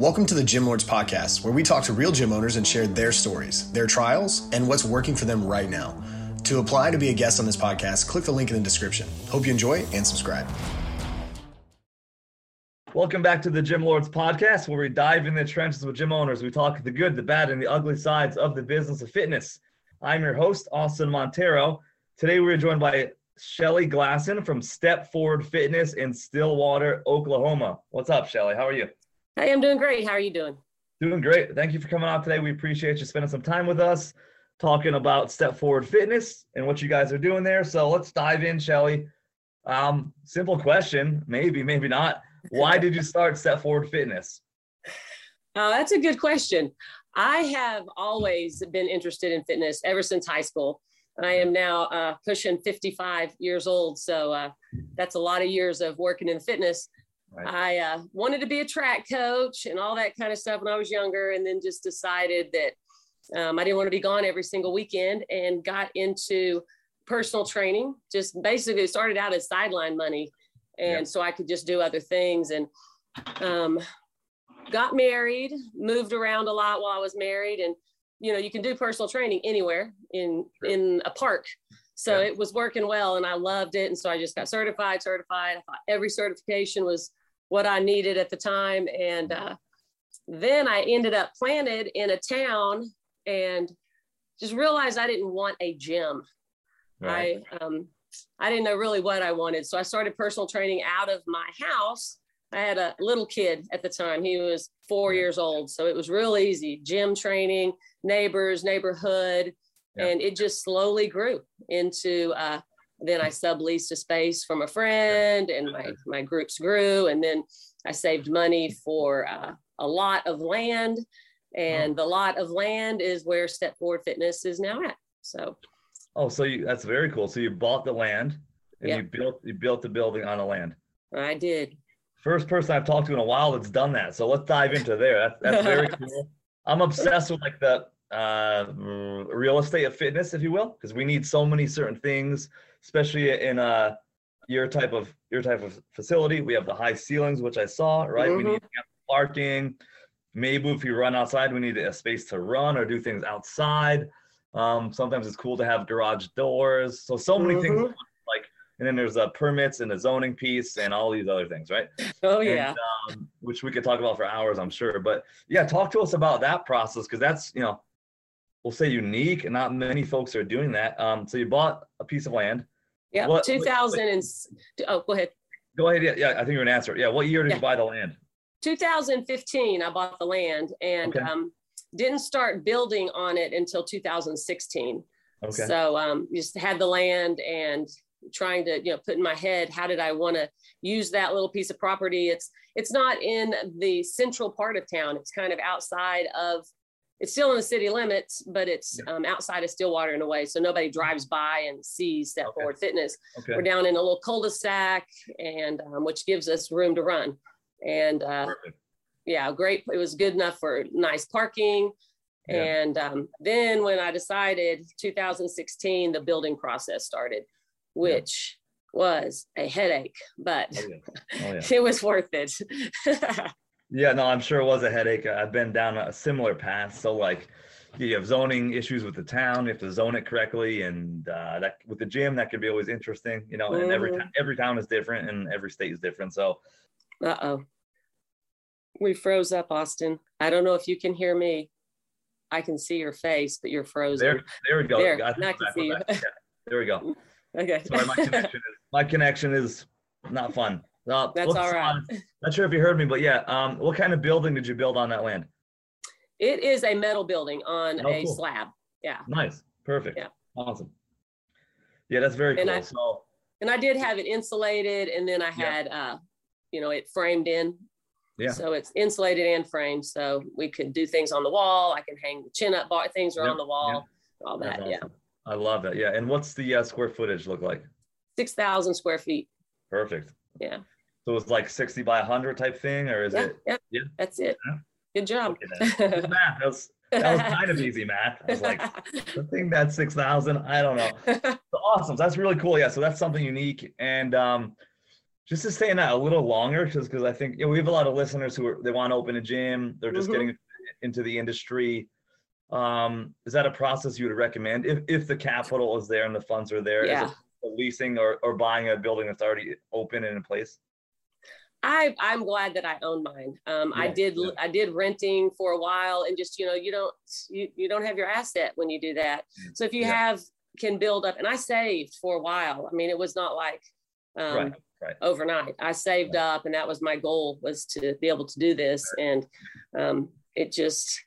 Welcome to the Gym Lords Podcast, where we talk to real gym owners and share their stories, their trials, and what's working for them right now. To apply to be a guest on this podcast, click the link in the description. Hope you enjoy and subscribe. Welcome back to the Gym Lords Podcast, where we dive in the trenches with gym owners. We talk the good, the bad, and the ugly sides of the business of fitness. I'm your host, Austin Montero. Today we're joined by Shelley Glasson from Step Forward Fitness in Stillwater, Oklahoma. What's up, Shelley? How are you? Hey, I'm doing great. How are you doing? Doing great. Thank you for coming out today. We appreciate you spending some time with us, talking about Step Forward Fitness and what you guys are doing there. So let's dive in, Shelley. Um, simple question, maybe, maybe not. Why did you start Step Forward Fitness? Oh, that's a good question. I have always been interested in fitness ever since high school. I am now uh, pushing 55 years old, so uh, that's a lot of years of working in fitness. Right. I uh, wanted to be a track coach and all that kind of stuff when I was younger, and then just decided that um, I didn't want to be gone every single weekend and got into personal training. Just basically started out as sideline money, and yeah. so I could just do other things. And um, got married, moved around a lot while I was married, and you know you can do personal training anywhere in in a park. So yeah. it was working well, and I loved it. And so I just got certified, certified. I thought every certification was what I needed at the time. And uh, then I ended up planted in a town and just realized I didn't want a gym. Right. I, um, I didn't know really what I wanted. So I started personal training out of my house. I had a little kid at the time. He was four years old. So it was real easy gym training, neighbors, neighborhood. Yeah. And it just slowly grew into uh, then I subleased a space from a friend and my, my groups grew. And then I saved money for uh, a lot of land. And the lot of land is where Step Forward Fitness is now at. So, oh, so you, that's very cool. So you bought the land and yep. you built you built the building on the land. I did. First person I've talked to in a while that's done that. So let's dive into there. That's, that's very cool. I'm obsessed with like the uh, real estate of fitness, if you will, because we need so many certain things especially in uh your type of your type of facility. We have the high ceilings, which I saw, right? Mm-hmm. We need parking. Maybe if you run outside, we need a space to run or do things outside. Um, sometimes it's cool to have garage doors. So so many mm-hmm. things like and then there's a permits and the zoning piece and all these other things, right? Oh yeah. And, um, which we could talk about for hours, I'm sure. But yeah, talk to us about that process because that's you know, we'll say unique and not many folks are doing that. Um, so you bought a piece of land. Yeah, what, 2000 and oh, go ahead. Go ahead. Yeah, yeah I think you're an answer. Yeah, what year did yeah. you buy the land? 2015, I bought the land and okay. um, didn't start building on it until 2016. Okay. So um, just had the land and trying to you know put in my head how did I want to use that little piece of property. It's it's not in the central part of town. It's kind of outside of it's still in the city limits, but it's yeah. um, outside of Stillwater in a way. So nobody drives by and sees Step okay. Forward Fitness. Okay. We're down in a little cul-de-sac, and um, which gives us room to run. And uh, yeah, great. It was good enough for nice parking. Yeah. And um, then when I decided 2016, the building process started, which yeah. was a headache, but oh, oh, it was worth it. Yeah, no, I'm sure it was a headache. I've been down a similar path. So like you have zoning issues with the town, you have to zone it correctly. And uh, that with the gym, that could be always interesting, you know, and every mm-hmm. every town is different and every state is different. So uh-oh. We froze up, Austin. I don't know if you can hear me. I can see your face, but you're frozen. There, there we go. There, I, I can see you. Yeah, there we go. Okay. Sorry, my connection is my connection is not fun. Uh, That's all right. not sure if you heard me, but yeah. Um, what kind of building did you build on that land? It is a metal building on oh, a cool. slab. Yeah. Nice. Perfect. Yeah. Awesome. Yeah, that's very and cool. I, so and I did have it insulated and then I had yeah. uh, you know, it framed in. Yeah. So it's insulated and framed. So we could do things on the wall. I can hang the chin up bar things around yep. the wall, all that. Awesome. Yeah. I love that. Yeah. And what's the uh, square footage look like? 6,000 square feet. Perfect. Yeah. So it's like 60 by 100 type thing, or is yeah, it? Yeah, yeah, that's it. Yeah. Good job. Good math. That was, that was kind of easy math. I was like, the thing that's 6,000, I don't know. So awesome. So that's really cool. Yeah. So that's something unique. And um, just to stay in that a little longer, just because I think you know, we have a lot of listeners who are, they want to open a gym, they're just Mhm. getting into the industry. Um, is that a process you would recommend if if the capital is there and the funds are there? Yeah. Is it leasing or, or buying a building that's already open and in place? I I'm glad that I own mine. Um, I did yeah. I did renting for a while, and just you know you don't you, you don't have your asset when you do that. So if you Mm, Yeah. have can build up, and I saved for a while. I mean, it was not like um, right, right. overnight. I saved up, and that was my goal was to be able to do this, and um, it just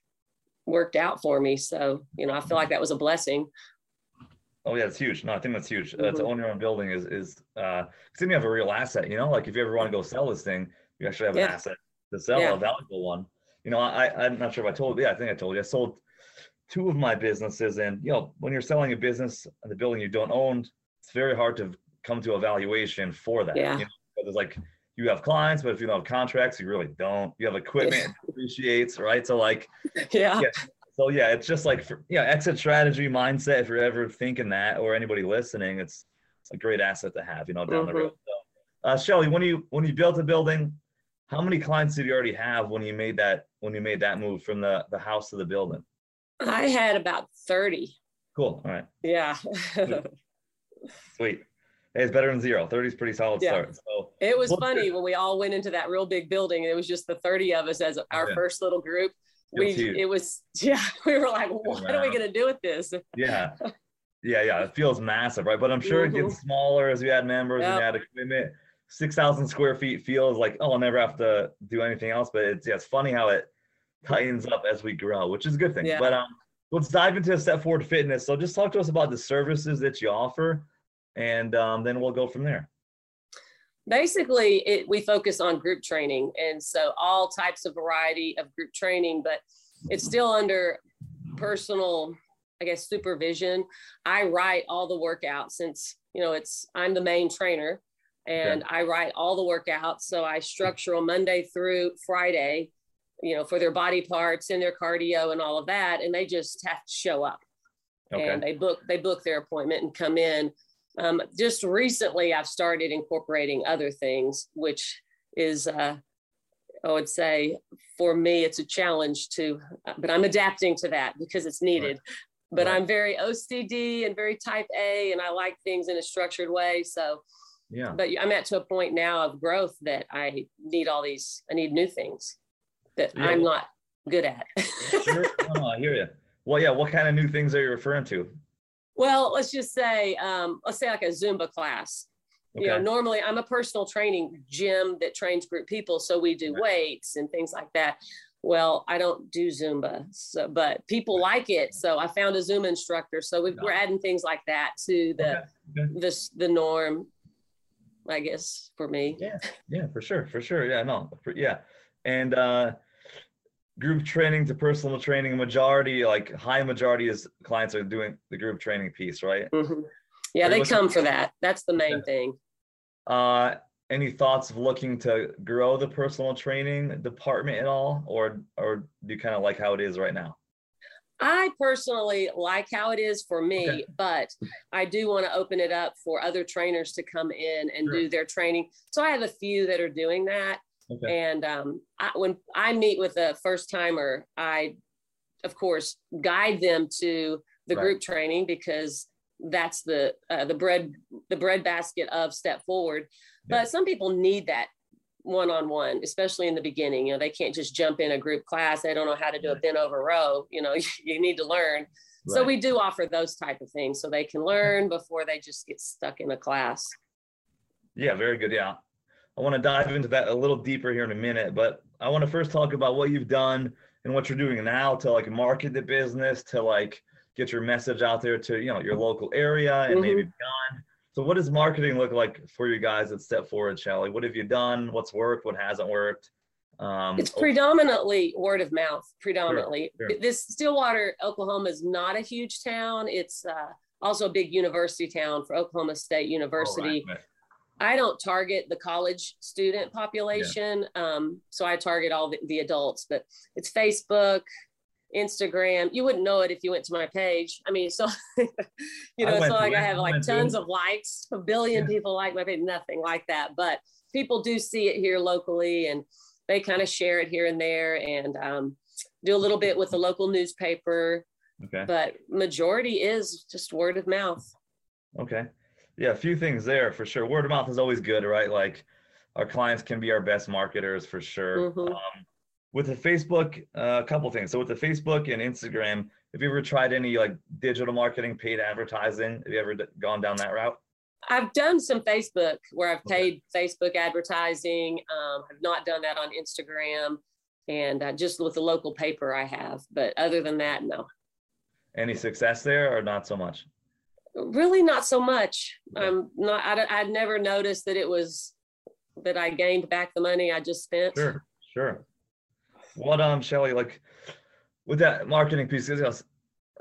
worked out for me. So you know I feel like that was a blessing. Oh yeah, it's huge. No, I think that's huge. Uh, to Mhm. own your own building is is uh then you have a real asset. You know, like if you ever want to go sell this thing, you actually have an asset to sell, Yeah. a valuable one. You know, I I'm not sure if I told. Yeah, I think I told you. I sold two of my businesses, and you know, when you're selling a business and the building you don't own, it's very hard to come to a valuation for that. Yeah. You know, because like you have clients, but if you don't have contracts, you really don't. You have equipment it depreciates, right? So like yeah. Yeah. So yeah, it's just like for, yeah, exit strategy mindset. If you're ever thinking that, or anybody listening, it's, it's a great asset to have, you know, down the Mhm. road. So, uh, Shelley, when you when you built a building, how many clients did you already have when you made that when you made that move from the the house to the building? I had about thirty. Cool. All right. Yeah. Sweet. Hey, it's better than zero. 30 is pretty solid Yeah. start. So It was funny when we all went into that real big building and it was just the 30 of us as our Yeah. first little group. We it was yeah, we were like, what are we gonna do with this? yeah. Yeah, yeah, it feels massive, right? But I'm sure it gets smaller as we add members and Yep. add equipment. Six thousand square feet feels like oh, I'll never have to do anything else. But it's yeah, it's funny how it tightens up as we grow, which is a good thing. Yeah. But um, let's dive into a Step Forward Fitness. So just talk to us about the services that you offer, and um, then we'll go from there. Basically, it we focus on group training and so all types of variety of group training, but it's still under personal, I guess, supervision. I write all the workouts since you know it's I'm the main trainer and I write all the workouts. So I structure them Monday through Friday, you know, for their body parts and their cardio and all of that. And they just have to show up Okay. and they book they book their appointment and come in. Um, just recently, I've started incorporating other things, which is uh, I would say for me it's a challenge to, but I'm adapting to that because it's needed. But Right. I'm very OCD and very Type A, and I like things in a structured way. So, yeah. but I'm at to a point now of growth that I need all these. I need new things that Yeah. I'm not good at. Sure. Oh, I hear you. Well, yeah. What kind of new things are you referring to? Well, let's just say, um, let's say like a Zumba class. You know, normally I'm a personal training gym that trains group people, so we do Right. weights and things like that. Well, I don't do Zumba, so but people like it, so I found a Zumba instructor. So we, we're adding things like that to the Okay, okay. this the norm, I guess, for me. Yeah, yeah, for sure, for sure. Yeah, no, for, yeah, and uh, group training to personal training. Majority, like high majority, is clients are doing the group training piece, right? Mhm. Yeah, they come for that. That's the main Yeah. thing. Uh, any thoughts of looking to grow the personal training department at all, or or do you kind of like how it is right now? I personally like how it is for me, Okay. but I do want to open it up for other trainers to come in and Sure. do their training. So I have a few that are doing that. Okay. And um, I, when I meet with a first timer, I, of course, guide them to the Right. group training because that's the uh, the bread the bread basket of step forward. Yeah. But some people need that one on one, especially in the beginning. You know, they can't just jump in a group class. They don't know how to do a Right. bent over row. You know, you need to learn. So we do offer those type of things so they can learn before they just get stuck in a class. Yeah, very good. Yeah. I want to dive into that a little deeper here in a minute, but I want to first talk about what you've done and what you're doing now to like market the business, to like get your message out there to, you know, your local area and maybe beyond. So what does marketing look like for you guys at Step Forward, Shelley? What have you done? What's worked? What hasn't worked? Um, It's predominantly word of mouth, predominantly. sure. This Stillwater, Oklahoma is not a huge town. It's uh, also a big university town for Oklahoma State oh, University. right. I don't target the college student population. Um, so I target all the, the adults, but it's Facebook, Instagram. You wouldn't know it if you went to my page. I mean, so you know, it's not like. I have like tons of likes, a billion Yeah. people like my page, nothing like that. But people do see it here locally and they kind of share it here and there and um, do a little bit with the local newspaper. Okay. But majority is just word of mouth. Okay. Yeah, a few things there for sure. Word of mouth is always good, right? Like our clients can be our best marketers for sure. Mhm. Um, with the Facebook, uh, a couple things. So with the Facebook and Instagram, have you ever tried any like digital marketing, paid advertising? Have you ever d- gone down that route? I've done some Facebook where I've Okay. paid Facebook advertising. Um, I've not done that on Instagram and uh, just with the local paper I have. But other than that, no, Any success there or not so much? Really not so much. I'm not, I, i'd never noticed that it was that I gained back the money I just spent. Sure, sure. What um, Shelley, like with that marketing piece,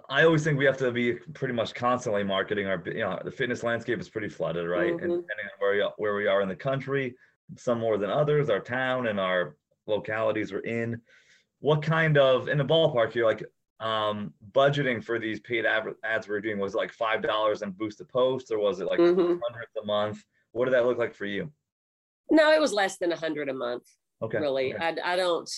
I always think we have to be pretty much constantly marketing our, you know, the fitness landscape is pretty flooded, right? And Mhm. depending on where we are, where we are in the country, some more than others, our town and our localities we're in. What kind of in the ballpark you're like um budgeting for these paid ads we're doing was like five dollars and boost a post or was it like Mhm. hundreds a month? What did that look like for you? No, it was less than a hundred a month. Okay. really. okay. I, I don't,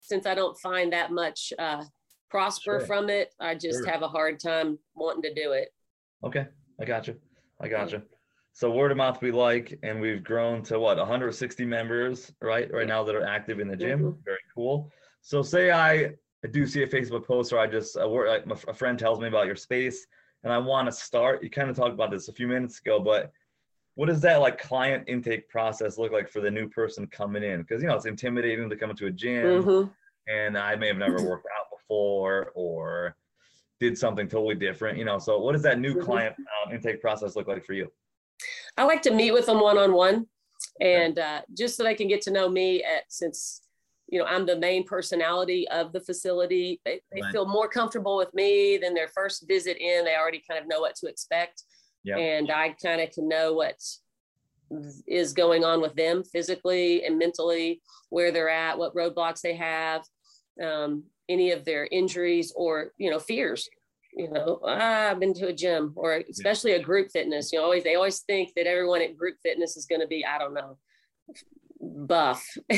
since I don't find that much uh, prosper Sure. from it, I just Sure. have a hard time wanting to do it. Okay, I got you. I got you. So word of mouth we like, and we've grown to what 160 members, right? Right now that are active in the gym. Mhm. Very cool. So say I, I do see a Facebook post, or I just a, word, like, a friend tells me about your space, and I want to start. You kind of talked about this a few minutes ago, but what does that like client intake process look like for the new person coming in? Because you know it's intimidating to come into a gym Mhm. and I may have never worked out before or did something totally different, you know. So, what does that new Mhm. client um, intake process look like for you? I like to meet with them one on one, and uh, just so they can get to know me. At since you know I'm the main personality of the facility, they, they Right. feel more comfortable with me than their first visit in. They already kind of know what to expect, Yeah. and I kind of can know what is going on with them physically and mentally, where they're at, what roadblocks they have, um, any of their injuries or you know fears you know, ah, I've been to a gym or especially a group fitness. You know, always they always think that everyone at group fitness is going to be, I don't know, buff.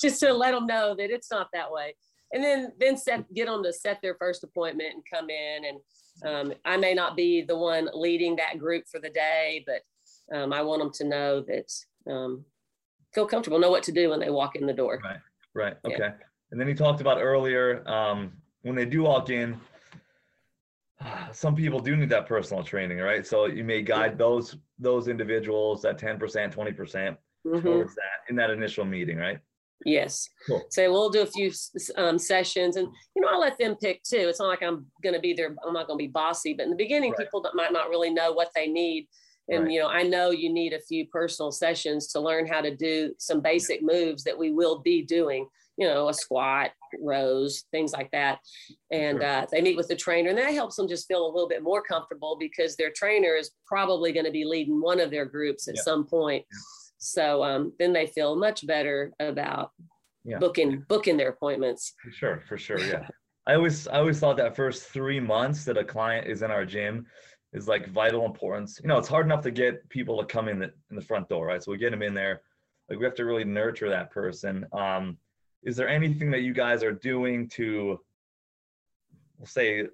Just to let them know that it's not that way. And then then set get them to set their first appointment and come in. And um, i may not be the one leading that group for the day but um, i want them to know that um, feel comfortable know what to do when they walk in the door. Right right okay. Yeah. and then he talked about earlier um, when they do walk in some people do need that personal training right? So you may guide those those individuals that 10% 20% mm-hmm. that in that initial meeting, right? Yes. Cool. So we'll do a few um, sessions, and you know, I let them pick too. It's not like I'm going to be there. I'm not going to be bossy, but in the beginning, right. people that might not really know what they need, and right. you know, I know you need a few personal sessions to learn how to do some basic yeah. moves that we will be doing. You know, a squat, rows, things like that, and sure. uh, they meet with the trainer, and that helps them just feel a little bit more comfortable because their trainer is probably going to be leading one of their groups at yeah. some point. Yeah so um, then they feel much better about Yeah. booking booking their appointments. For sure, for sure, yeah. I always I always thought that first three months that a client is in our gym is like vital importance. You know, it's hard enough to get people to come in the in the front door, right? So we get them in there. Like we have to really nurture that person. Um, is there anything that you guys are doing to we'll say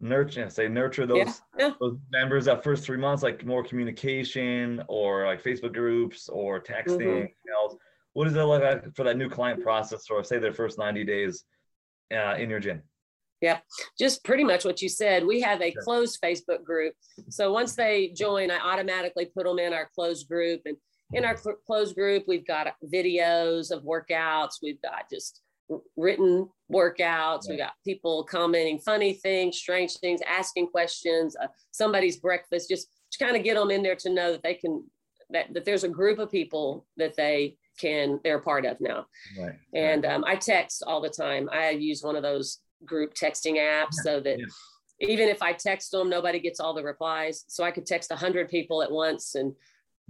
nurture say nurture those Yeah, yeah. those members that first three months, like more communication or like Facebook groups or texting, emails? What is it like for that new client process or say their first 90 days uh, in your gym? Yeah, just pretty much what you said. We have a closed Facebook group. So once they join, I automatically put them in our closed group. And in our cl- closed group, we've got videos of workouts. We've got just written workouts. We got people commenting funny things, strange things, asking questions, uh, somebody's breakfast, just to kind of get them in there to know that they can, that, that there's a group of people that they can, they're a part of now. Right. And um, I text all the time. I use one of those group texting apps so that yeah. even if I text them, nobody gets all the replies. So I could text a hundred people at once and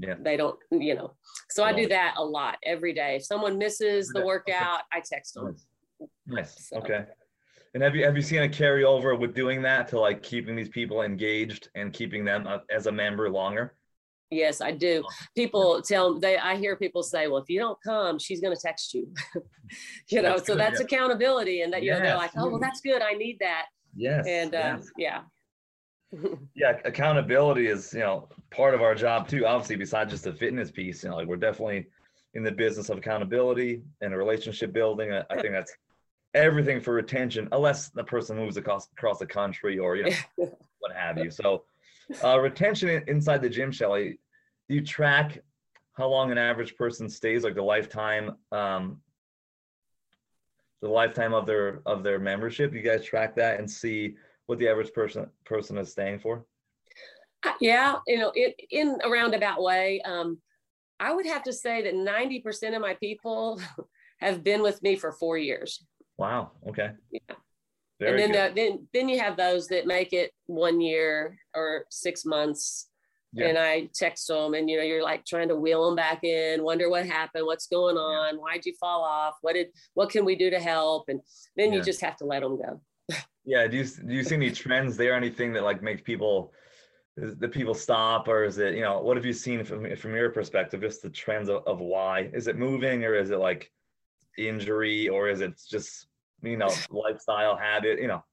Yeah. they don't, you know. So I do that a lot every day. If someone misses the Every day. Okay. workout, I text them. Nice. So- Okay. And have you have you seen a carryover with doing that to like keeping these people engaged and keeping them uh, as a member longer? Yes, I do. People tell they I hear people say, well, if you don't come, she's gonna text you. you know, That's so good, that's yeah. accountability and that you know, they're like, oh well, that's good. I need that. Yes. And uh, yes. yeah. Yeah accountability is you know part of our job too obviously besides just the fitness piece you know like we're definitely in the business of accountability and relationship building. I, I think that's everything for retention unless the person moves across across the country or you know what have you. So uh, retention inside the gym shelley do you track how long an average person stays like the lifetime um the lifetime of their of their membership? You guys track that and see what the average person person is staying for Yeah, you know, it in a roundabout way. Um, I would have to say that 90% of my people have been with me for four years. Wow. Okay. Yeah. Very and then, uh, then, then you have those that make it one year or six months. Yeah. And I text them, and you know, you're like trying to wheel them back in, wonder what happened, what's going on, why'd you fall off, what did, what can we do to help, and then Yeah. you just have to let them go. Yeah. Do you do you see any trends there? Anything that like makes people that people stop, or is it you know what have you seen from from your perspective? Just the trends of, of why is it moving, or is it like injury, or is it just you know lifestyle habit? You know.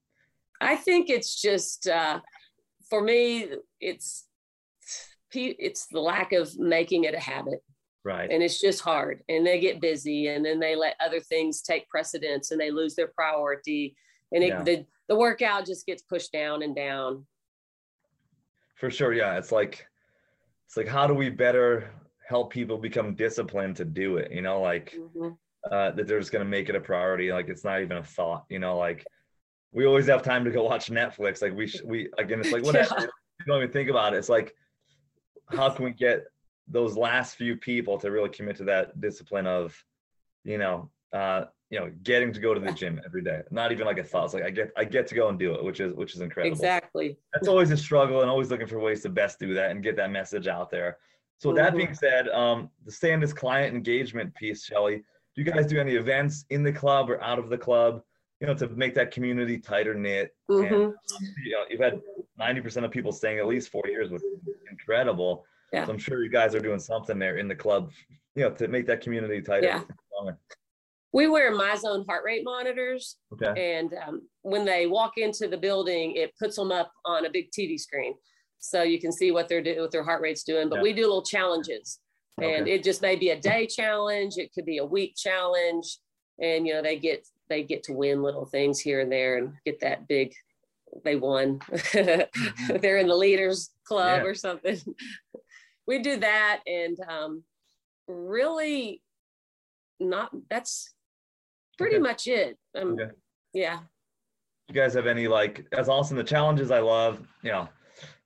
I think it's just uh, for me, it's it's the lack of making it a habit, Right. and it's just hard. And they get busy, and then they let other things take precedence, and they lose their priority, and it, Yeah. the the workout just gets pushed down and down. For sure. Yeah. It's like it's like how do we better help people become disciplined to do it? You know, like. Mhm. uh, that they're just going to make it a priority. Like it's not even a thought, you know, like we always have time to go watch Netflix. Like we, sh- we, again, it's like, whatever, Yeah. you don't even think about it. It's like, how can we get those last few people to really commit to that discipline of, you know, uh, you know, getting to go to the gym every day, not even like a thought. It's like, I get, I get to go and do it, which is, which is incredible Exactly. that's always a struggle and always looking for ways to best do that and get that message out there. So with that being said, um, the stay in this client engagement piece, Shelley, do you guys do any events in the club or out of the club, you know, to make that community tighter knit? And Mhm. um, you know, you've had 90% of people staying at least four years, which is incredible. Yeah. So I'm sure you guys are doing something there in the club, you know, to make that community tighter. Yeah. We wear Myzone heart rate monitors, Okay. and um, when they walk into the building, it puts them up on a big TV screen, so you can see what they're doing, what their heart rate's doing. But Yeah. we do little challenges, and Okay. it just may be a day challenge, it could be a week challenge, and you know they get they get to win little things here and there and get that big. They won. They're in the leaders club Yeah. or something. we do that, and um, really, not. That's pretty Okay. much it. Um, Okay. Yeah. you guys have any like as awesome the challenges I love, you know,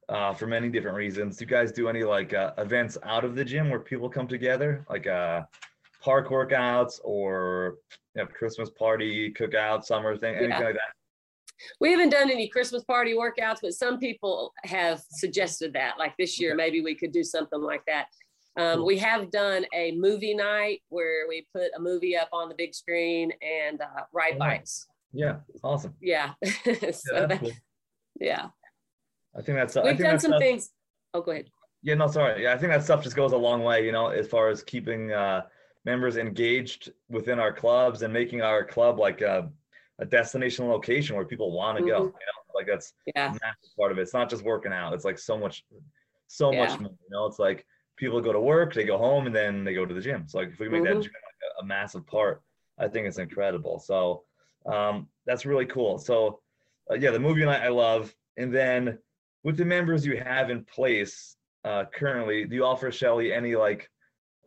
uh, for many different reasons. Do you guys do any like uh, events out of the gym where people come together, like uh, park workouts or you know, Christmas party, cookout, summer thing, anything Yeah. like that? We haven't done any Christmas party workouts, but some people have suggested that. Like this year, Okay. maybe we could do something like that. Um. We have done a movie night where we put a movie up on the big screen and uh, ride bikes. Yeah, awesome. Yeah. so Yeah, that's that- cool. yeah. I think that's. I We've think done that's some stuff- things. Oh, go ahead. Yeah, no, sorry. Yeah, I think that stuff just goes a long way, you know, as far as keeping uh, members engaged within our clubs and making our club like a, a destination location where people want to go. You know, like that's Yeah. massive part of it. It's not just working out. It's like so much, so Yeah. much more. You know, it's like people go to work, they go home, and then they go to the gym. So like if we make that Mhm. gym like a, a massive part, I think it's incredible. So um, that's really cool. So uh, yeah, the movie night I love, and then with the members you have in place uh, currently, do you offer Shelley any like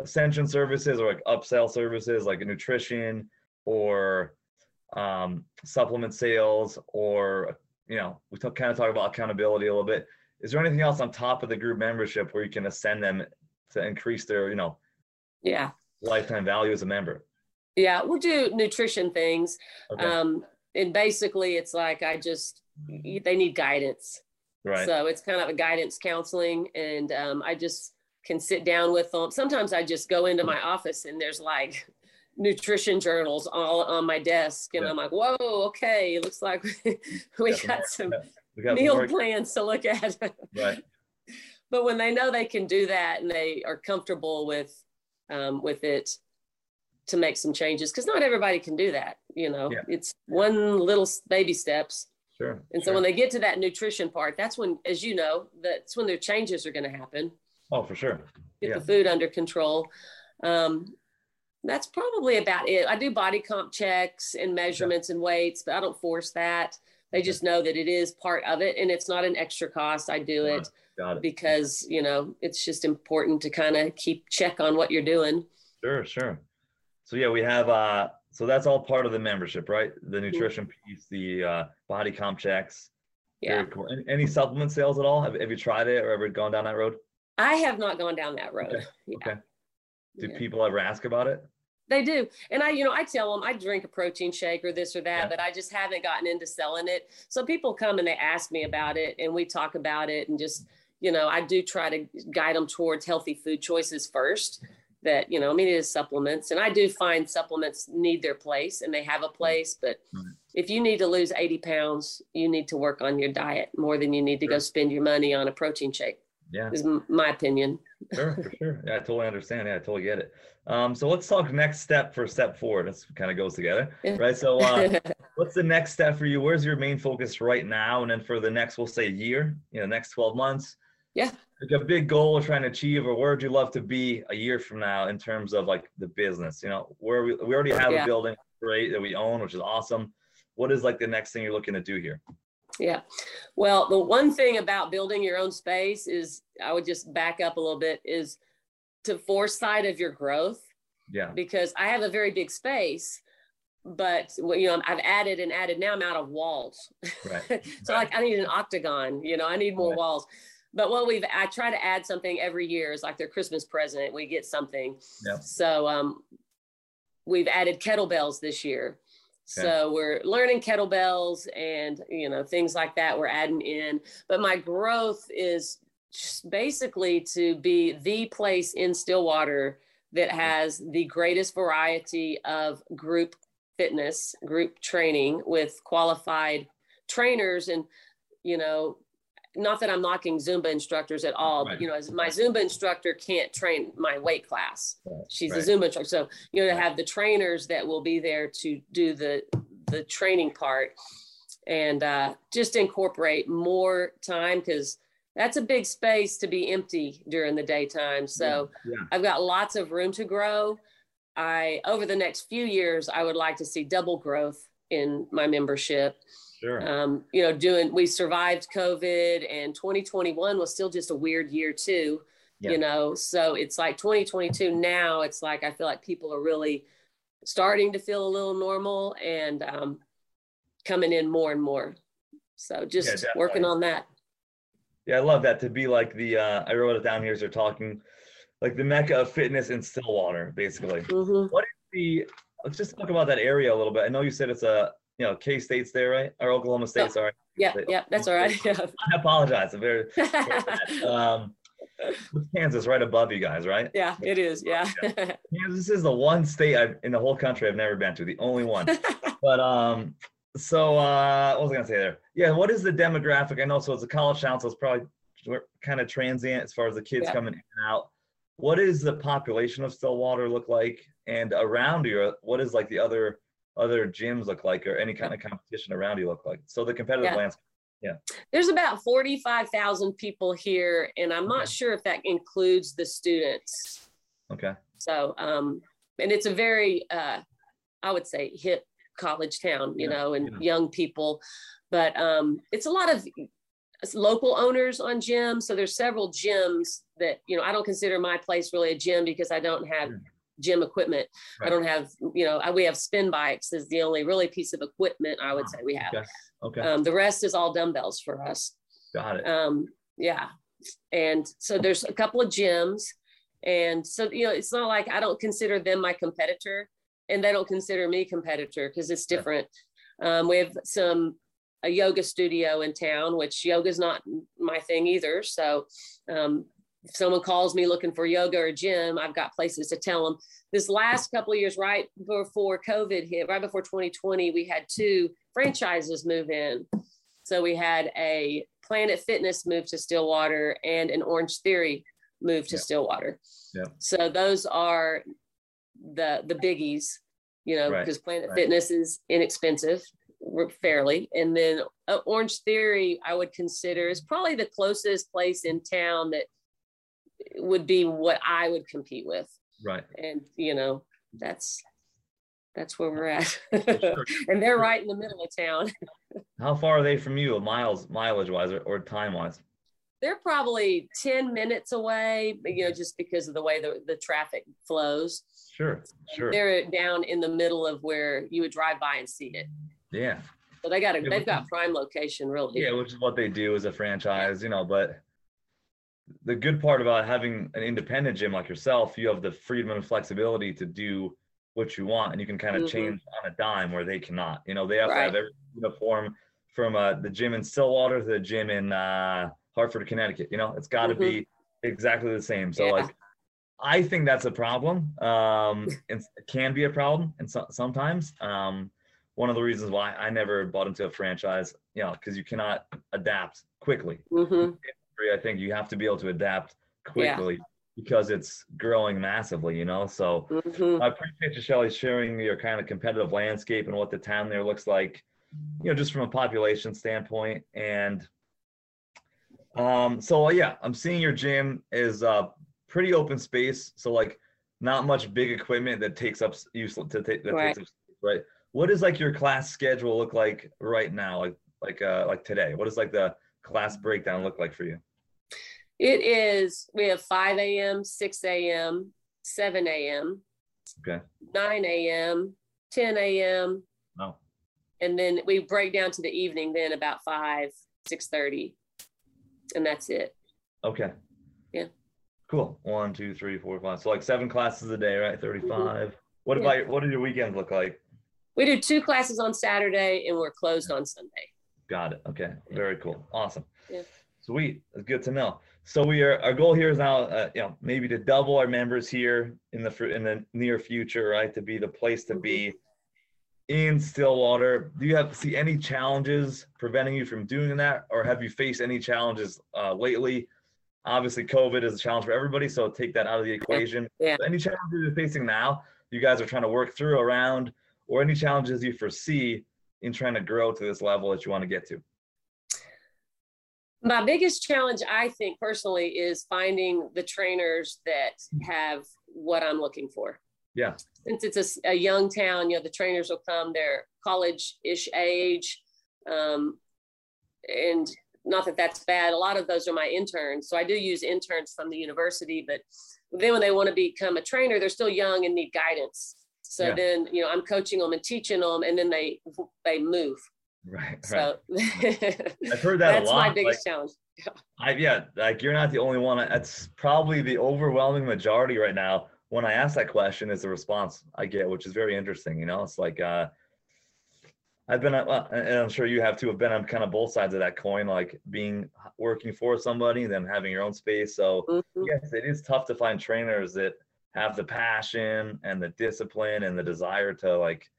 ascension services or like upsell services like nutrition or um, supplement sales or you know we talk, kind of talk about accountability a little bit is there anything else on top of the group membership where you can ascend them to increase their you know Yeah. lifetime value as a member Yeah. We'll do nutrition things. okay Um, and basically, it's like I just, they need guidance. right So it's kind of a guidance counseling, and um, I just can sit down with them. Sometimes I just go into my office and there's like nutrition journals all on my desk, and Yeah. I'm like, "Whoa, okay, it looks like we Got some got we got meal work- plans to look at." right but when they know they can do that and they are comfortable with um, with it to make some changes because not everybody can do that you know Yeah. it's one little baby steps Sure. and so sure. when they get to that nutrition part that's when as you know that's when their changes are going to happen oh, for sure. get Yeah. the food under control um, that's probably about it i do body comp checks and measurements and weights but i don't force that they just know that it is part of it and it's not an extra cost i do it it. because you know it's just important to kind of keep check on what you're doing Sure, sure. So yeah, we have uh so that's all part of the membership, right? The Mm-hmm. nutrition piece, the uh body comp checks. yeah cool. Any, any supplement sales at all? Have, have you tried it or ever gone down that road? i have not gone down that road Okay, Yeah. Okay. Do Yeah. people ever ask about it? They do. And I, you know, I tell them I drink a protein shake or this or that, Yeah. but I just haven't gotten into selling it. So people come and they ask me about it and we talk about it and just, you know, I do try to guide them towards healthy food choices first. That, you know, I mean, it is supplements. And I do find supplements need their place and they have a mm. place. But Right. if you need to lose 80 pounds, you need to work on your diet more than you need to go spend your money on a protein shake, Yeah, is my opinion. sure, for sure. Yeah, I totally understand. Yeah, I totally get it. Um, so let's talk next step for step forward. This kind of goes together, right? So uh what's the next step for you? Where's your main focus right now? And then for the next, we'll say year, you know, next 12 months. Yeah. Like a big goal we're trying to achieve, or where would you love to be a year from now in terms of like the business? You know, where we we already have Yeah. a building, great, that we own, which is awesome. What is like the next thing you're looking to do here? Yeah. Well, the one thing about building your own space is I would just back up a little bit is to foresight of your growth Yeah. because I have a very big space, but you know, I've added and added. Now I'm out of walls. Right. so like I need an octagon, you know, I need more Right. walls. But what we've I try to add something every year is like their Christmas present. We get something. Yep. So um we've added kettlebells this year. So we're learning kettlebells and you know things like that we're adding in. But my growth is just basically to be the place in Stillwater that mm-hmm. has the greatest variety of group fitness, group training with qualified trainers and you know not that I'm knocking Zumba instructors at all, Right. but you know, as my Zumba instructor can't train my weight class. Right. She's Right. a Zumba instructor. So, you know, to have the trainers that will be there to do the the training part and uh, just incorporate more time because that's a big space to be empty during the daytime. So Yeah. I've got lots of room to grow. I over the next few years, I would like to see double growth in my membership Sure. um, you know, doing, we survived COVID and 2021 was still just a weird year too, Yeah. you know? So it's like 2022 now, it's like, I feel like people are really starting to feel a little normal and um, coming in more and more. So just definitely. working on that. Yeah, I love that to be like the uh I wrote it down here as they're talking like the mecca of fitness in Stillwater, basically. hmm The let's just talk about that area a little bit. I know you said it's a you know K State's there, right? Or Oklahoma State, sorry. Yeah, yeah, that's all right. Yeah. I apologize. I'm very um Kansas right above you guys, right? yeah, it is. Yeah. Kansas is the one state I've in the whole country I've never been to, the only one. but um so uh what was I gonna say there? Yeah, what is the demographic? I know so it's a college town, so it's probably kind of transient as far as the kids Yeah. coming in and out. What is the population of Stillwater look like? And around you, what is like the other other gyms look like or any kind of competition around you look like? So the competitive Yeah. landscape. Yeah. There's about 45,000 people here, and I'm not Okay. sure if that includes the students. Okay. So, um, and it's a very, uh, I would say, hip college town, you Yeah, know, and yeah. young people. But um, it's a lot of local owners on gyms. So there's several gyms that, you know, I don't consider my place really a gym because I don't have Yeah. Gym equipment. I don't have, you know, I, we have spin bikes is the only really piece of equipment I would Ah, say we have. Okay. Okay. Um, the rest is all dumbbells for us. Got it. Um, yeah. And so there's a couple of gyms. And so, you know, it's not like I don't consider them my competitor and they don't consider me competitor because it's different. Um, we have some, a yoga studio in town, which yoga is not my thing either. So, um, if someone calls me looking for yoga or gym, I've got places to tell them. This last couple of years, right before COVID hit, right before 2020, we had two franchises move in. So we had a Planet Fitness move to Stillwater and an Orange Theory move to. Stillwater. Yeah. So those are the the biggies, you know, Right, because Planet right. Fitness is inexpensive fairly, and then uh, Orange Theory I would consider is probably the closest place in town that would be what I would compete with, Right. and you know that's that's where we're at, and they're right in the middle of town. How far are they from you, miles, mileage wise, or, or time wise? they're probably 10 minutes away, you know, mm-hmm. just because of the way the, the traffic flows. Sure. Sure. They're down in the middle of where you would drive by and see it. Yeah. So they got a, they've got prime location really. Yeah, which is what they do as a franchise, you know, but the good part about having an independent gym like yourself, you have the freedom and flexibility to do what you want and you can kind of Mhm. change on a dime where they cannot. You know, they have to have every uniform from uh, the gym in Stillwater to the gym in uh, Hartford, Connecticut. You know, it's got to be exactly the same. So, Mm-hmm. Yeah. like, I think that's a problem. Um, it can be a problem, and so, sometimes um, one of the reasons why I never bought into a franchise, you know, because you cannot adapt quickly. Hmm I think you have to be able to adapt Yeah. quickly because it's growing massively. You know, so hmm I appreciate you, Shelley, sharing your kind of competitive landscape and what the town there looks like, you know, just from a population standpoint. And um, so yeah, I'm seeing your gym is uh pretty open space. So like not much big equipment that takes up use to take that Right. takes up space, right? What does like your class schedule look like right now? Like like uh like today? what is like the class breakdown look like for you? It is, we have 5 a.m., 6 a.m., 7 a.m., Okay. 9 a.m., 10 a.m. No. And then we break down to the evening then about 5, 6.30. And that's it. Okay. Yeah. Cool. One, two, three, four, five. So like seven classes a day, right? 35. What Mm-hmm. Yeah. about your, what do your weekends look like? We do two classes on Saturday and we're closed on Sunday. Got it. Okay. Very cool. Awesome. Yeah. Sweet. That's good to know. So we are our goal here is now, uh, you know, maybe to double our members here in the in the near future, right? To be the place to be in Stillwater. Do you have see any challenges preventing you from doing that, or have you faced any challenges uh, lately? Obviously, COVID is a challenge for everybody, so take that out of the equation. Yeah. Any challenges you're facing now, you guys are trying to work through around, or any challenges you foresee in trying to grow to this level that you want to get to? My biggest challenge, I think personally, is finding the trainers that have what I'm looking for. Yeah. Since it's a young town, you know, the trainers will come, they're college ish age. Um, and not that that's bad. A lot of those are my interns. So I do use interns from the university, but then when they want to become a trainer, they're still young and need guidance. So Yeah. then, you know, I'm coaching them and teaching them, and then they they move. Right. right. So I've heard that that's a lot. my biggest like, challenge. I, yeah, like you're not the only one. That's probably the overwhelming majority right now. When I ask that question, is the response I get, which is very interesting. You know, it's like uh, I've been, uh, well, and I'm sure you have too. Have been on kind of both sides of that coin, like being working for somebody, then having your own space. So Mhm. yes, it is tough to find trainers that have the passion and the discipline and the desire to like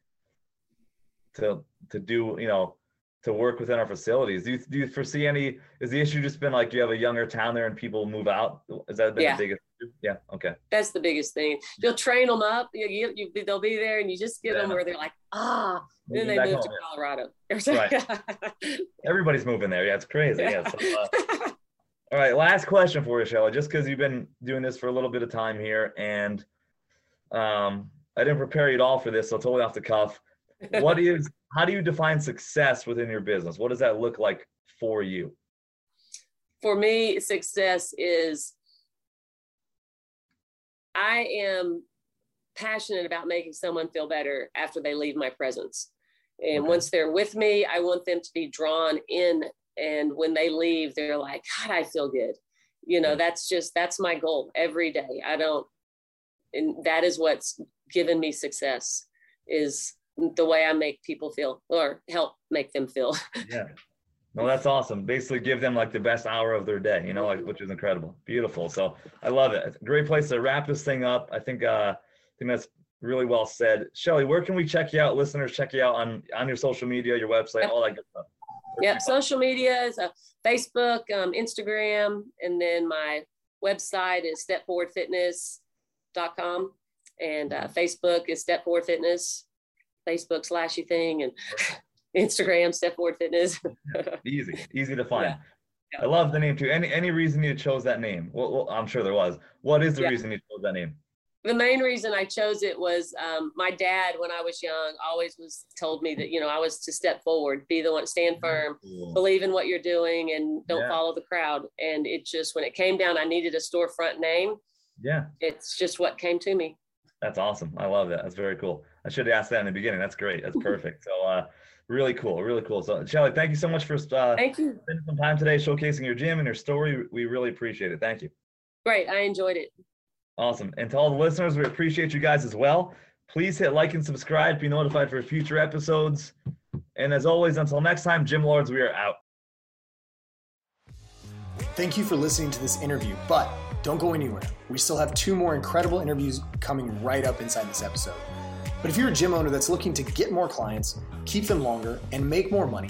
to to do you know to work within our facilities. Do you do you foresee any? Is the issue just been like you have a younger town there and people move out? Is that been Yeah. the biggest? Yeah. Okay. That's the biggest thing. You'll train them up. You, you, you, they'll be there, and you just get them where they're like, ah. Then they move home, to yeah. Colorado. Everybody's moving there. Yeah, it's crazy. Yeah. So, uh, all right. Last question for you, Shella. Just because you've been doing this for a little bit of time here, and um, I didn't prepare you at all for this, so totally off the cuff. What is? How do you define success within your business? What does that look like for you? For me, success is I am passionate about making someone feel better after they leave my presence. And Okay. once they're with me, I want them to be drawn in. And when they leave, they're like, God, I feel good. You know, that's just, that's my goal every day. I don't, and that is what's given me success is the way I make people feel or help make them feel. Yeah. well that's awesome. Basically, give them like the best hour of their day, you know, like which is incredible, beautiful. So I love it. Great place to wrap this thing up. I think uh, I think that's really well said. Shelley, where can we check you out? Listeners, check you out on on your social media, your website, all that good stuff. Yep. Social media is a Facebook, um, Instagram, and then my website is stepforwardfitness.com and uh, Facebook is Step Forward Fitness, Facebook slashy thing, and Instagram Step Forward Fitness. easy, easy to find. Yeah. Yeah. I love the name too. Any any reason you chose that name? Well, well I'm sure there was. What is the yeah. reason you chose that name? The main reason I chose it was um, my dad, when I was young, always was told me that you know I was to step forward, be the one, stand firm, cool. believe in what you're doing, and don't follow the crowd. And it just when it came down, I needed a storefront name. Yeah, it's just what came to me. That's awesome. I love that. That's very cool. I should have asked that in the beginning. That's great. That's perfect. So, uh, really cool. Really cool. So, Shelley, thank you so much for uh, thank you spending some time today showcasing your gym and your story. We really appreciate it. Thank you. Great. I enjoyed it. Awesome. And to all the listeners, we appreciate you guys as well. Please hit like and subscribe. to Be notified for future episodes. And as always, until next time, Gym Lords, we are out. Thank you for listening to this interview, but don't go anywhere. We still have two more incredible interviews coming right up inside this episode. But if you're a gym owner that's looking to get more clients, keep them longer, and make more money,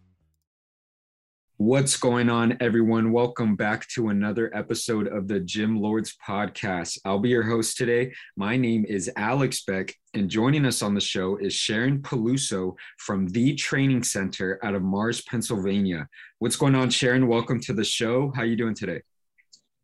What's going on, everyone? Welcome back to another episode of the Gym Lords podcast. I'll be your host today. My name is Alex Beck, and joining us on the show is Sharon Peluso from the Training Center out of Mars, Pennsylvania. What's going on, Sharon? Welcome to the show. How are you doing today?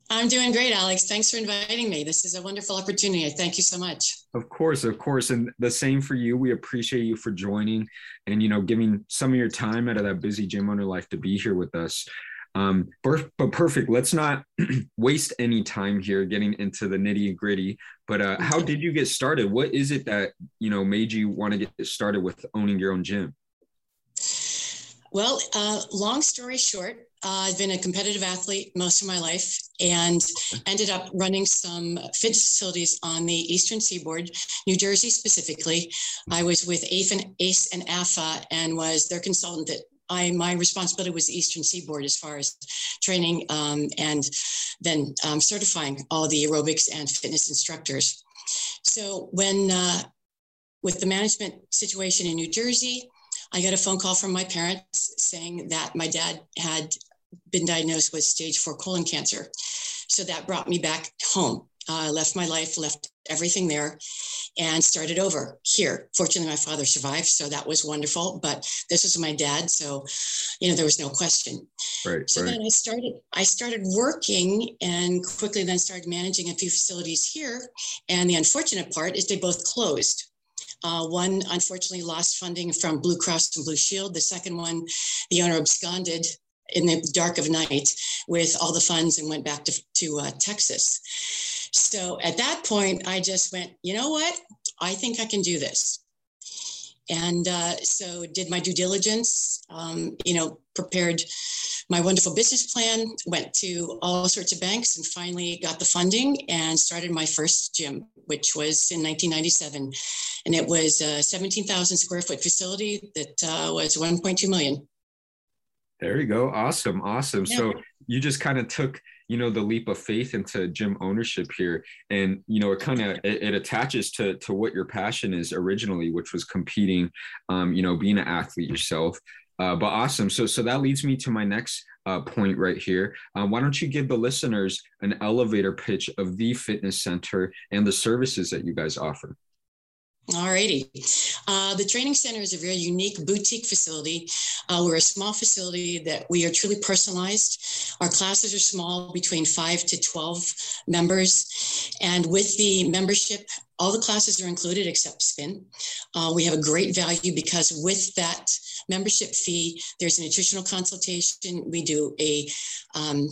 I'm doing great, Alex. Thanks for inviting me. This is a wonderful opportunity. Thank you so much. Of course, of course. And the same for you. We appreciate you for joining and, you know, giving some of your time out of that busy gym owner life to be here with us. Um, but, but perfect. Let's not waste any time here getting into the nitty gritty. But uh, how did you get started? What is it that, you know, made you want to get started with owning your own gym? Well, uh, long story short, uh, I've been a competitive athlete most of my life and ended up running some fitness facilities on the Eastern Seaboard, New Jersey specifically. I was with ACE and, ACE and AFA and was their consultant that I, my responsibility was the Eastern Seaboard as far as training um, and then um, certifying all the aerobics and fitness instructors. So when uh, with the management situation in New Jersey, I got a phone call from my parents saying that my dad had been diagnosed with stage four colon cancer. So that brought me back home. Uh, I left my life, left everything there, and started over here. Fortunately, my father survived, so that was wonderful. But this was my dad, so you know there was no question. Right. So right. then I started. I started working, and quickly then started managing a few facilities here. And the unfortunate part is they both closed. Uh, one unfortunately lost funding from Blue Cross and Blue Shield. The second one, the owner absconded in the dark of night with all the funds and went back to, to uh, Texas. So at that point, I just went, you know what? I think I can do this. And uh, so did my due diligence, um, you know, prepared my wonderful business plan, went to all sorts of banks and finally got the funding and started my first gym, which was in 1997. And it was a 17,000 square foot facility that uh, was 1.2 million. There you go. Awesome. Awesome. Yeah. So you just kind of took, you know, the leap of faith into gym ownership here. And, you know, it kind of, it, it, attaches to, to what your passion is originally, which was competing, um, you know, being an athlete yourself. Uh, but awesome. So, so that leads me to my next uh, point right here. Uh, why don't you give the listeners an elevator pitch of the fitness center and the services that you guys offer? Alrighty. Uh, the training center is a very unique boutique facility. Uh, we're a small facility that we are truly personalized. Our classes are small, between five to 12 members. And with the membership, all the classes are included except spin. Uh, we have a great value because with that membership fee, there's a nutritional consultation. We do a um,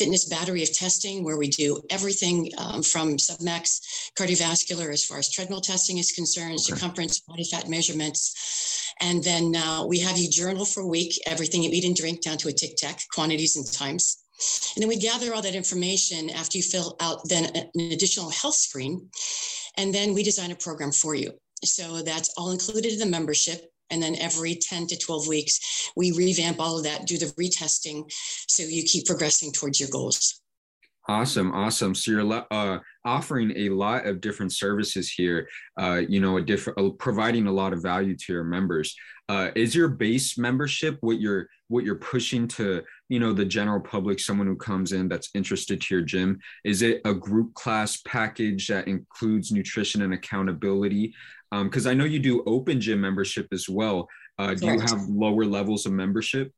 fitness battery of testing where we do everything um, from submax cardiovascular as far as treadmill testing is concerned, okay. circumference, body fat measurements. And then uh, we have you journal for a week, everything you eat and drink down to a tic tac, quantities and times. And then we gather all that information after you fill out then an additional health screen. And then we design a program for you. So that's all included in the membership. And then every 10 to 12 weeks, we revamp all of that, do the retesting so you keep progressing towards your goals. Awesome, awesome. So you're uh, offering a lot of different services here. Uh, you know, a different, uh, providing a lot of value to your members. Uh, is your base membership what you're what you're pushing to you know the general public, someone who comes in that's interested to your gym? Is it a group class package that includes nutrition and accountability? Because um, I know you do open gym membership as well. Uh, do you have lower levels of membership?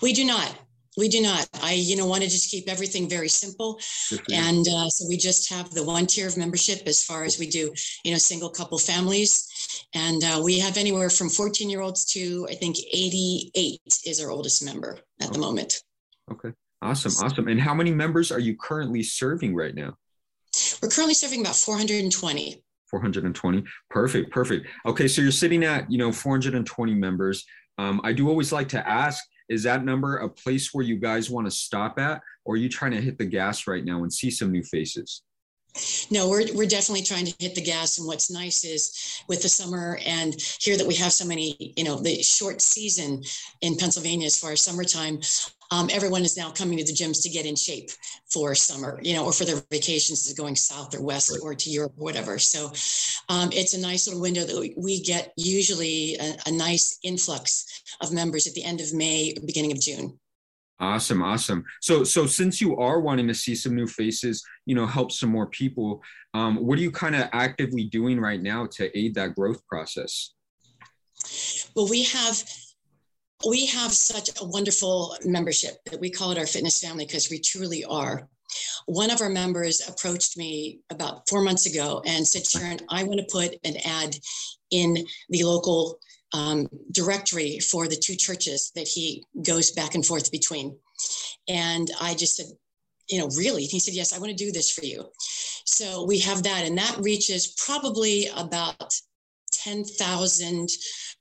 We do not. We do not. I, you know, want to just keep everything very simple, and uh, so we just have the one tier of membership as far as we do, you know, single couple families, and uh, we have anywhere from 14 year olds to I think 88 is our oldest member at okay. the moment. Okay, awesome, awesome. And how many members are you currently serving right now? We're currently serving about 420. 420. Perfect, perfect. Okay, so you're sitting at you know 420 members. Um, I do always like to ask is that number a place where you guys want to stop at or are you trying to hit the gas right now and see some new faces no, we're, we're definitely trying to hit the gas. And what's nice is with the summer and here that we have so many, you know, the short season in Pennsylvania as far as summertime, um, everyone is now coming to the gyms to get in shape for summer, you know, or for their vacations going south or west or to Europe or whatever. So um, it's a nice little window that we get usually a, a nice influx of members at the end of May, beginning of June. Awesome, awesome. So, so since you are wanting to see some new faces, you know, help some more people, um, what are you kind of actively doing right now to aid that growth process? Well, we have we have such a wonderful membership that we call it our fitness family because we truly are. One of our members approached me about four months ago and said, Sharon, I want to put an ad in the local um, directory for the two churches that he goes back and forth between. And I just said, you know, really? He said, yes, I want to do this for you. So we have that, and that reaches probably about 10,000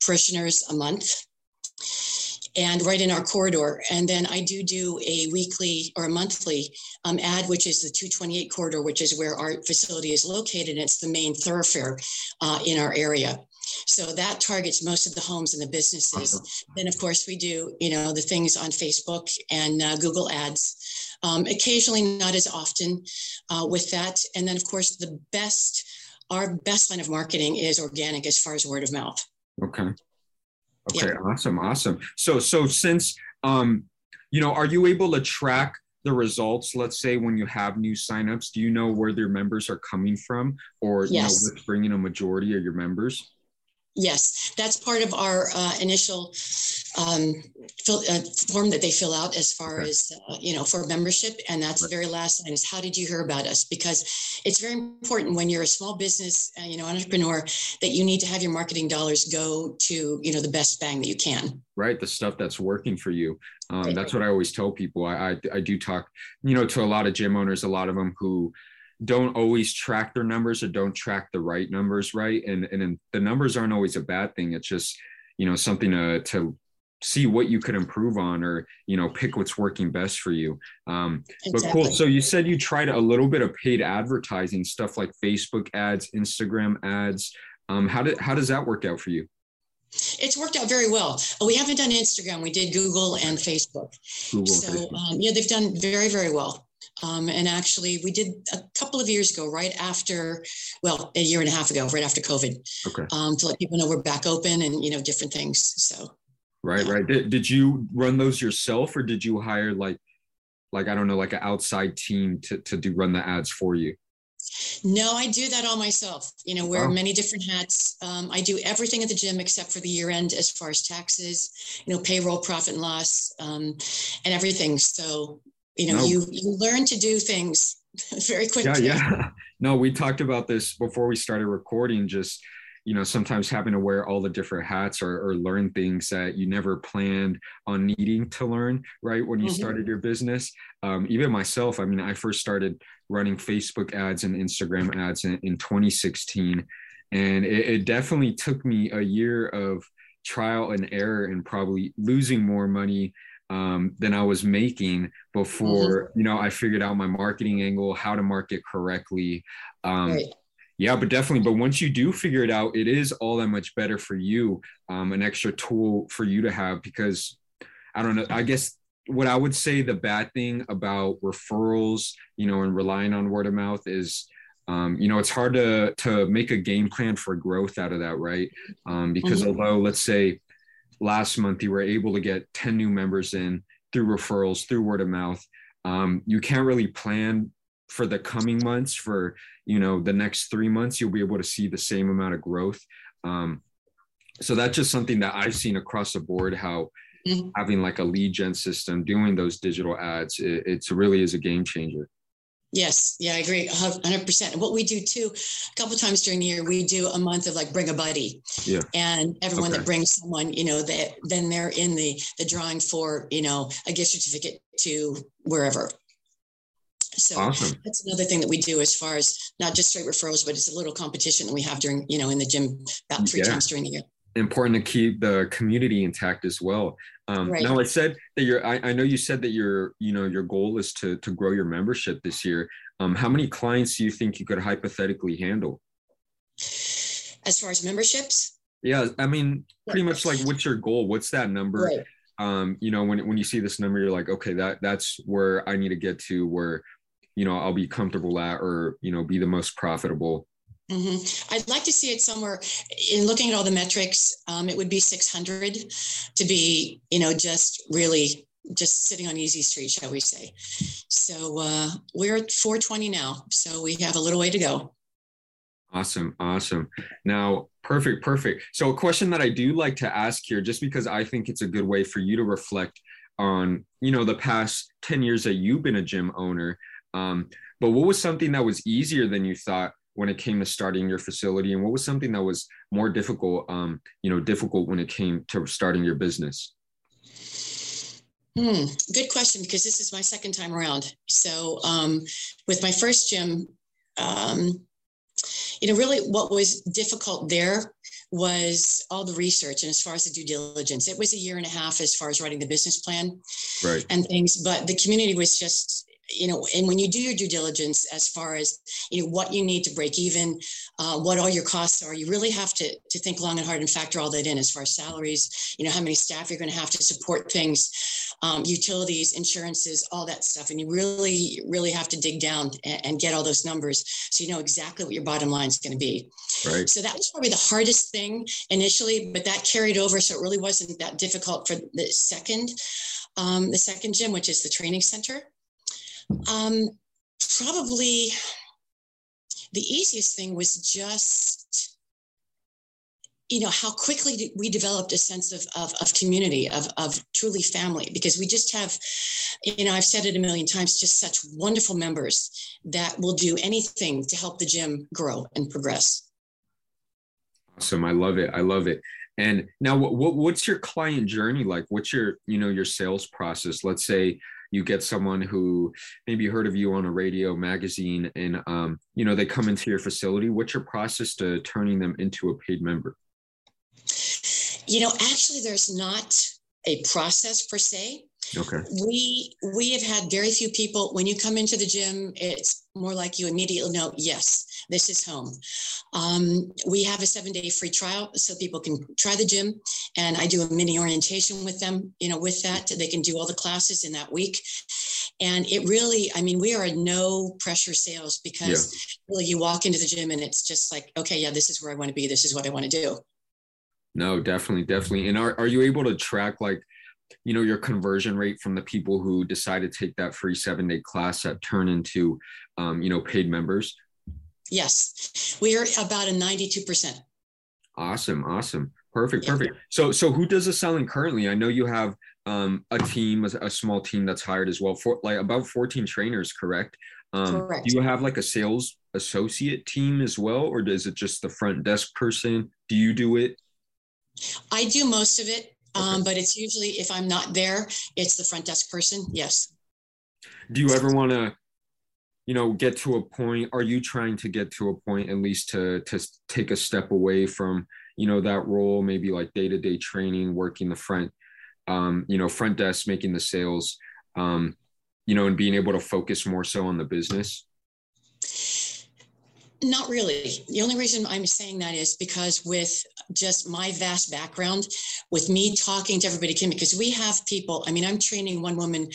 parishioners a month and right in our corridor. And then I do do a weekly or a monthly um, ad, which is the 228 corridor, which is where our facility is located. And It's the main thoroughfare uh, in our area. So that targets most of the homes and the businesses. Awesome. Then, of course, we do, you know, the things on Facebook and uh, Google Ads. Um, occasionally, not as often uh, with that. And then, of course, the best, our best line of marketing is organic as far as word of mouth. Okay. Okay. Yeah. Awesome. Awesome. So, so since, um, you know, are you able to track the results let's say when you have new signups do you know where their members are coming from or yes. you know what's bringing a majority of your members Yes, that's part of our uh, initial um, fill, uh, form that they fill out as far okay. as uh, you know for membership, and that's right. the very last line is how did you hear about us? Because it's very important when you're a small business, uh, you know, entrepreneur, that you need to have your marketing dollars go to you know the best bang that you can. Right, the stuff that's working for you. Um, right. That's what I always tell people. I, I I do talk, you know, to a lot of gym owners, a lot of them who don't always track their numbers or don't track the right numbers right and and the numbers aren't always a bad thing it's just you know something to to see what you could improve on or you know pick what's working best for you um exactly. but cool so you said you tried a little bit of paid advertising stuff like facebook ads instagram ads um how did how does that work out for you it's worked out very well. We haven't done Instagram. We did Google and Facebook. Google, so Facebook. Um, yeah, they've done very, very well. Um, and actually, we did a couple of years ago, right after, well, a year and a half ago, right after COVID, okay. um, to let people know we're back open and you know different things. So, right, yeah. right. Did, did you run those yourself, or did you hire like, like I don't know, like an outside team to to do run the ads for you? No, I do that all myself. You know, wear wow. many different hats. Um, I do everything at the gym except for the year end as far as taxes, you know, payroll, profit and loss, um, and everything. So you know no. you you learn to do things very quickly yeah yeah no we talked about this before we started recording just you know sometimes having to wear all the different hats or, or learn things that you never planned on needing to learn right when you mm-hmm. started your business um, even myself i mean i first started running facebook ads and instagram ads in, in 2016 and it, it definitely took me a year of trial and error and probably losing more money um, than I was making before, mm-hmm. you know, I figured out my marketing angle, how to market correctly. Um, right. Yeah, but definitely. But once you do figure it out, it is all that much better for you. Um, an extra tool for you to have because I don't know. I guess what I would say the bad thing about referrals, you know, and relying on word of mouth is, um, you know, it's hard to to make a game plan for growth out of that, right? Um, because mm-hmm. although let's say last month you were able to get 10 new members in through referrals, through word of mouth, um, you can't really plan for the coming months for you know the next three months you'll be able to see the same amount of growth um, so that's just something that i've seen across the board how mm-hmm. having like a lead gen system, doing those digital ads, it, it's really is a game changer. Yes, yeah, I agree, hundred percent. What we do too, a couple times during the year, we do a month of like bring a buddy. Yeah. And everyone okay. that brings someone, you know, that then they're in the the drawing for, you know, a gift certificate to wherever. So awesome. that's another thing that we do as far as not just straight referrals, but it's a little competition that we have during, you know, in the gym about three yeah. times during the year important to keep the community intact as well. Um, right. Now, I said that you're. I, I, know you said that your, you know, your goal is to to grow your membership this year. Um, how many clients do you think you could hypothetically handle? As far as memberships? Yeah, I mean, pretty much like, what's your goal? What's that number? Right. Um, you know, when when you see this number, you're like, okay, that that's where I need to get to, where, you know, I'll be comfortable at, or you know, be the most profitable. Mm-hmm. I'd like to see it somewhere in looking at all the metrics. Um, it would be 600 to be, you know, just really just sitting on easy street, shall we say. So uh, we're at 420 now. So we have a little way to go. Awesome. Awesome. Now, perfect. Perfect. So, a question that I do like to ask here, just because I think it's a good way for you to reflect on, you know, the past 10 years that you've been a gym owner. Um, but what was something that was easier than you thought when it came to starting your facility? And what was something that was more difficult um, you know difficult when it came to starting your business? Hmm, good question because this is my second time around. So um, with my first gym um, you know really what was difficult there was all the research and as far as the due diligence. It was a year and a half as far as writing the business plan right. and things but the community was just you know, and when you do your due diligence as far as you know what you need to break even, uh, what all your costs are, you really have to to think long and hard and factor all that in as far as salaries, you know, how many staff you're going to have to support things, um, utilities, insurances, all that stuff, and you really really have to dig down and, and get all those numbers so you know exactly what your bottom line is going to be. Right. So that was probably the hardest thing initially, but that carried over, so it really wasn't that difficult for the second. Um, the second gym, which is the training center. Um, probably the easiest thing was just you know how quickly we developed a sense of, of, of, community of, of truly family because we just have you know i've said it a million times just such wonderful members that will do anything to help the gym grow and progress. Awesome. I love it. I love it. And now what, what's your client journey like? What's your you know your sales process? Let's say you get someone who maybe heard of you on a radio magazine and um, you know they come into your facility. What's your process to turning them into a paid member? You know actually there's not a process per se Okay. We we have had very few people when you come into the gym. It's more like you immediately know, yes, this is home. Um, we have a seven day free trial so people can try the gym, and I do a mini orientation with them. You know, with that they can do all the classes in that week, and it really, I mean, we are no pressure sales because yeah. really you walk into the gym and it's just like, okay, yeah, this is where I want to be. This is what I want to do. No, definitely, definitely. And are, are you able to track like you know your conversion rate from the people who decide to take that free seven day class that turn into um, you know paid members? Yes. We are about a 92% awesome awesome. Perfect yeah. perfect. So so who does the selling currently? I know you have um, a team a, small team that's hired as well. For like about 14 trainers correct? Um, correct. do you have like a sales associate team as well or is it just the front desk person? Do you do it? I do most of it um, but it's usually if I'm not there, it's the front desk person. Yes. Do you ever want to, you know, get to a point? Are you trying to get to a point at least to to take a step away from, you know, that role, maybe like day to day training, working the front um, you know, front desk making the sales, um, you know, and being able to focus more so on the business? Not really. The only reason I'm saying that is because with just my vast background, with me talking to everybody because we have people. I mean, I'm training one woman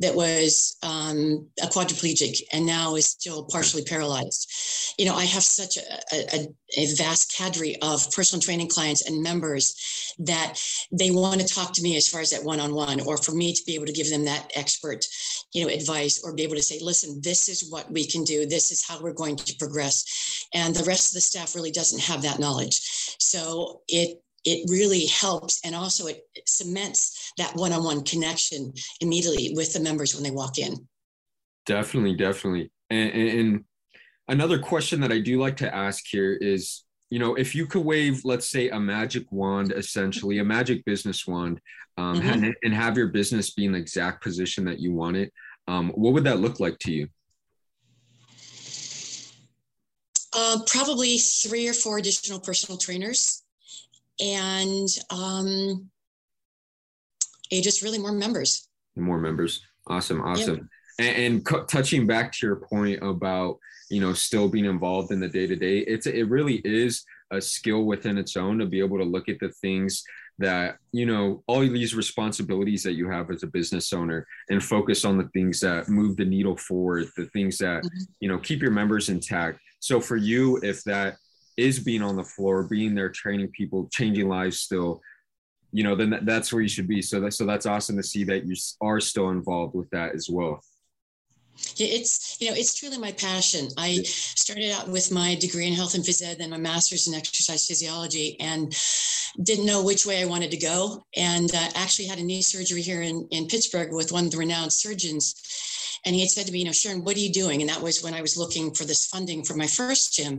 that was um, a quadriplegic and now is still partially paralyzed. You know, I have such a, a, a vast cadre of personal training clients and members that they want to talk to me as far as that one-on-one, or for me to be able to give them that expert, you know, advice, or be able to say, "Listen, this is what we can do. This is how we're going to progress." and the rest of the staff really doesn't have that knowledge so it it really helps. And also it cements that one-on-one connection immediately with the members when they walk in. Definitely definitely. And, and another question that i do like to ask here is you know if you could wave let's say a magic wand essentially a magic business wand um, mm-hmm. and, and, have your business be in the exact position that you want it um, what would that look like to you? Uh, probably three or four additional personal trainers, and um, just really more members. More members. Awesome, awesome. Yeah. And, and touching back to your point about you know still being involved in the day to day, it's it really is a skill within its own to be able to look at the things that you know all these responsibilities that you have as a business owner and focus on the things that move the needle forward the things that mm-hmm. you know keep your members intact so for you, if that is being on the floor, being there, training people, changing lives still, you know, then that, that's where you should be. So that, so that's awesome to see that you are still involved with that as well. Yeah, it's you know it's truly my passion. I started out with my degree in health and phys ed, then my master's in exercise physiology, and didn't know which way I wanted to go. And uh, actually had a knee surgery here in in Pittsburgh with one of the renowned surgeons and he had said to me, you know, Sharon, what are you doing? And that was when I was looking for this funding for my first gym.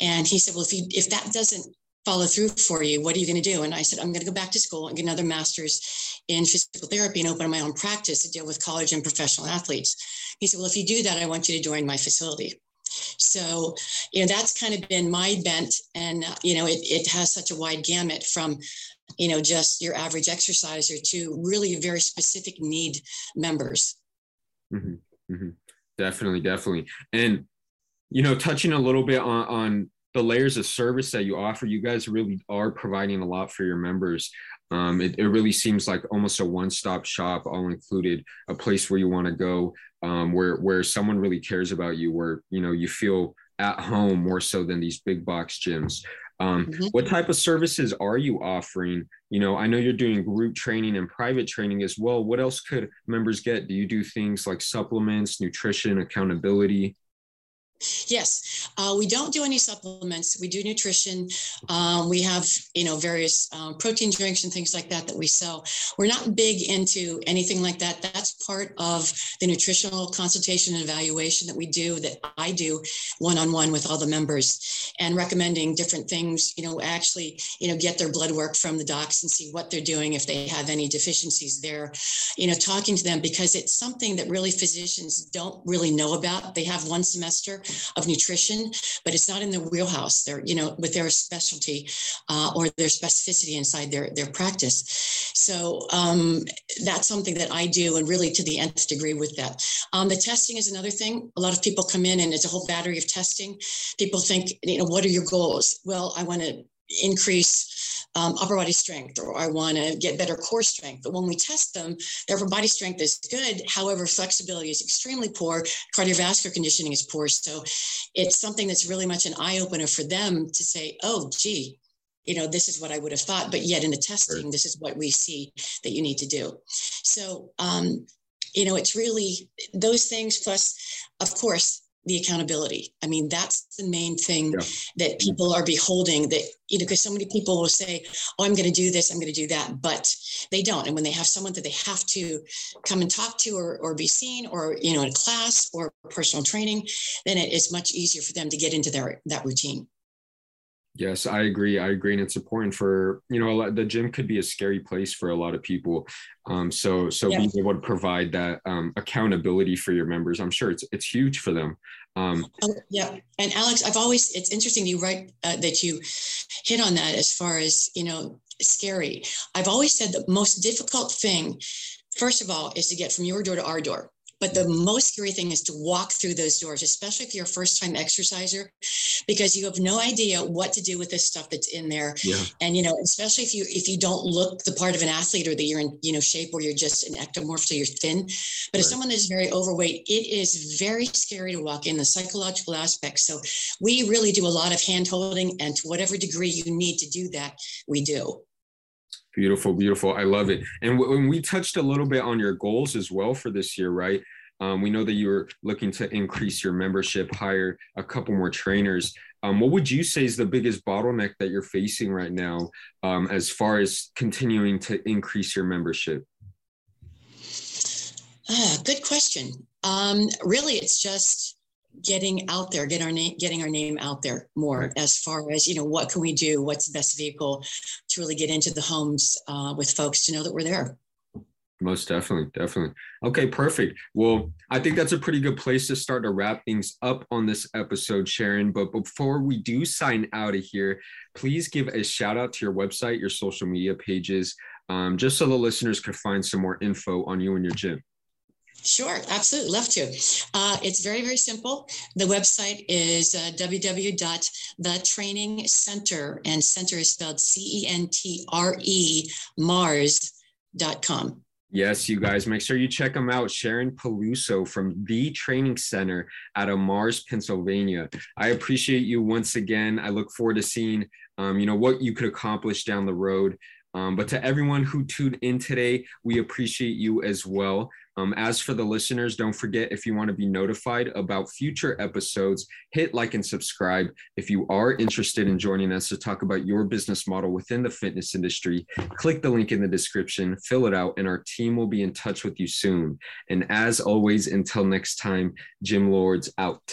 And he said, well, if you if that doesn't follow through for you, what are you going to do? And I said, I'm going to go back to school and get another master's in physical therapy and open my own practice to deal with college and professional athletes. He said, well, if you do that, I want you to join my facility. So, you know, that's kind of been my bent. And, uh, you know, it, it has such a wide gamut from, you know, just your average exerciser to really very specific need members. Mm-hmm, mm-hmm. Definitely, definitely. And you know, touching a little bit on, on the layers of service that you offer, you guys really are providing a lot for your members. Um, it, it really seems like almost a one-stop shop, all included, a place where you want to go, um, where where someone really cares about you, where you know you feel at home more so than these big box gyms. Um, mm-hmm. What type of services are you offering? You know, I know you're doing group training and private training as well. What else could members get? Do you do things like supplements, nutrition, accountability? Yes, uh, we don't do any supplements. We do nutrition. Um, we have, you know, various um, protein drinks and things like that that we sell. We're not big into anything like that. That's part of the nutritional consultation and evaluation that we do, that I do one on one with all the members, and recommending different things. You know, actually, you know, get their blood work from the docs and see what they're doing if they have any deficiencies there. You know, talking to them because it's something that really physicians don't really know about. They have one semester of nutrition, but it's not in their wheelhouse. They're, you know, with their specialty uh, or their specificity inside their, their practice. So um, that's something that I do and really to the nth degree with that. Um, the testing is another thing. A lot of people come in and it's a whole battery of testing. People think, you know, what are your goals? Well, I want to increase um, upper body strength or I want to get better core strength. But when we test them, their upper body strength is good. However, flexibility is extremely poor. Cardiovascular conditioning is poor. So it's something that's really much an eye opener for them to say, oh, gee, you know, this is what I would have thought. But yet in the testing, right. this is what we see that you need to do. So, um, you know, it's really those things plus, of course, the accountability. I mean, that's the main thing yeah. that people are beholding that, you know, because so many people will say, oh, I'm going to do this, I'm going to do that, but they don't. And when they have someone that they have to come and talk to or, or be seen or, you know, in class or personal training, then it is much easier for them to get into their that routine. Yes, I agree. I agree, and it's important for you know lot, the gym could be a scary place for a lot of people. Um, so so yeah. being able to provide that um, accountability for your members, I'm sure it's it's huge for them. Um, yeah, and Alex, I've always it's interesting you write uh, that you hit on that as far as you know scary. I've always said the most difficult thing, first of all, is to get from your door to our door. But the most scary thing is to walk through those doors, especially if you're a first time exerciser, because you have no idea what to do with this stuff that's in there. Yeah. And, you know, especially if you, if you don't look the part of an athlete or that you're in, you know, shape or you're just an ectomorph, so you're thin. But Right. if someone is very overweight, it is very scary to walk in the psychological aspects. So we really do a lot of hand holding and to whatever degree you need to do that, we do. Beautiful, beautiful. I love it. And when we touched a little bit on your goals as well for this year, right? Um, we know that you were looking to increase your membership, hire a couple more trainers. Um, what would you say is the biggest bottleneck that you're facing right now um, as far as continuing to increase your membership? Ah, good question. Um, really, it's just getting out there, get our name, getting our name out there more. Right. As far as you know, what can we do? What's the best vehicle to really get into the homes uh, with folks to know that we're there? Most definitely, definitely. Okay, perfect. Well, I think that's a pretty good place to start to wrap things up on this episode, Sharon. But before we do sign out of here, please give a shout out to your website, your social media pages, um, just so the listeners could find some more info on you and your gym. Sure, absolutely, love to. Uh, it's very, very simple. The website is uh, www.thetrainingcenter, and center is spelled C E N T R E Mars.com. Yes, you guys, make sure you check them out. Sharon Peluso from the Training Center out of Mars, Pennsylvania. I appreciate you once again. I look forward to seeing, um, you know, what you could accomplish down the road. Um, but to everyone who tuned in today, we appreciate you as well. Um, as for the listeners, don't forget if you want to be notified about future episodes, hit like and subscribe. If you are interested in joining us to talk about your business model within the fitness industry, click the link in the description, fill it out, and our team will be in touch with you soon. And as always, until next time, Gym Lords out.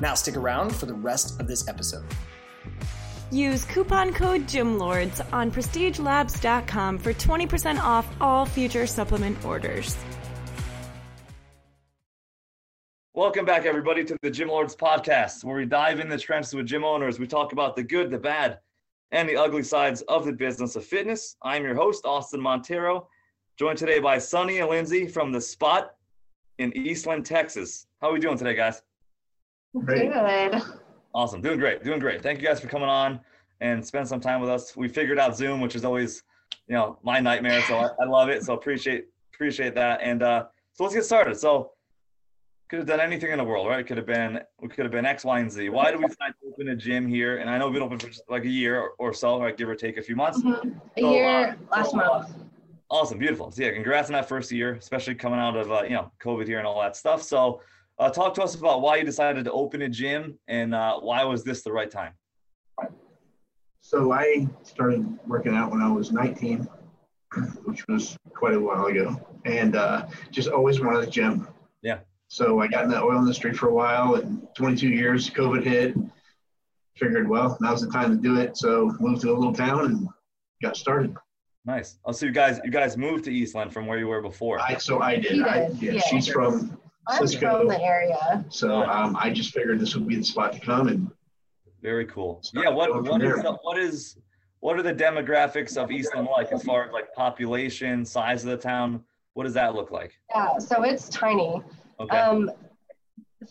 Now stick around for the rest of this episode. Use coupon code GYMLORDS on prestigelabs.com for 20% off all future supplement orders. Welcome back, everybody, to the Gym Lords podcast, where we dive in the trenches with gym owners. We talk about the good, the bad, and the ugly sides of the business of fitness. I'm your host, Austin Montero, joined today by Sonny and Lindsey from the Spot in Eastland, Texas. How are we doing today, guys? Good. Awesome, doing great, doing great. Thank you guys for coming on and spend some time with us. We figured out Zoom, which is always, you know, my nightmare. So I, I love it. So appreciate appreciate that. And uh, so let's get started. So could have done anything in the world, right? It could have been we could have been X, Y, and Z. Why do we decide to open a gym here? And I know we've been open for like a year or, or so, right? Give or take a few months. Mhm. A So, year uh, last so, month. Awesome, beautiful. So yeah, congrats on that first year, especially coming out of uh, you know COVID here and all that stuff. So uh, talk to us about why you decided to open a gym and uh, why was this the right time? So I started working out when I was 19, which was quite a while ago, and uh, just always wanted a gym. Yeah. So I got in the oil industry for a while, and 22 years, COVID hit. Figured, well, now's the time to do it. So moved to a little town and got started. Nice. Oh, so you guys you guys moved to Eastland from where you were before. I so I did. He I, yeah, yeah. she's from I'm Cisco. from the area. So um, I just figured this would be the spot to come, and Very cool. Yeah. What what is, the, what is what are the demographics of Eastland like as far as like population, size of the town? What does that look like? Yeah, so it's tiny. Okay. Um,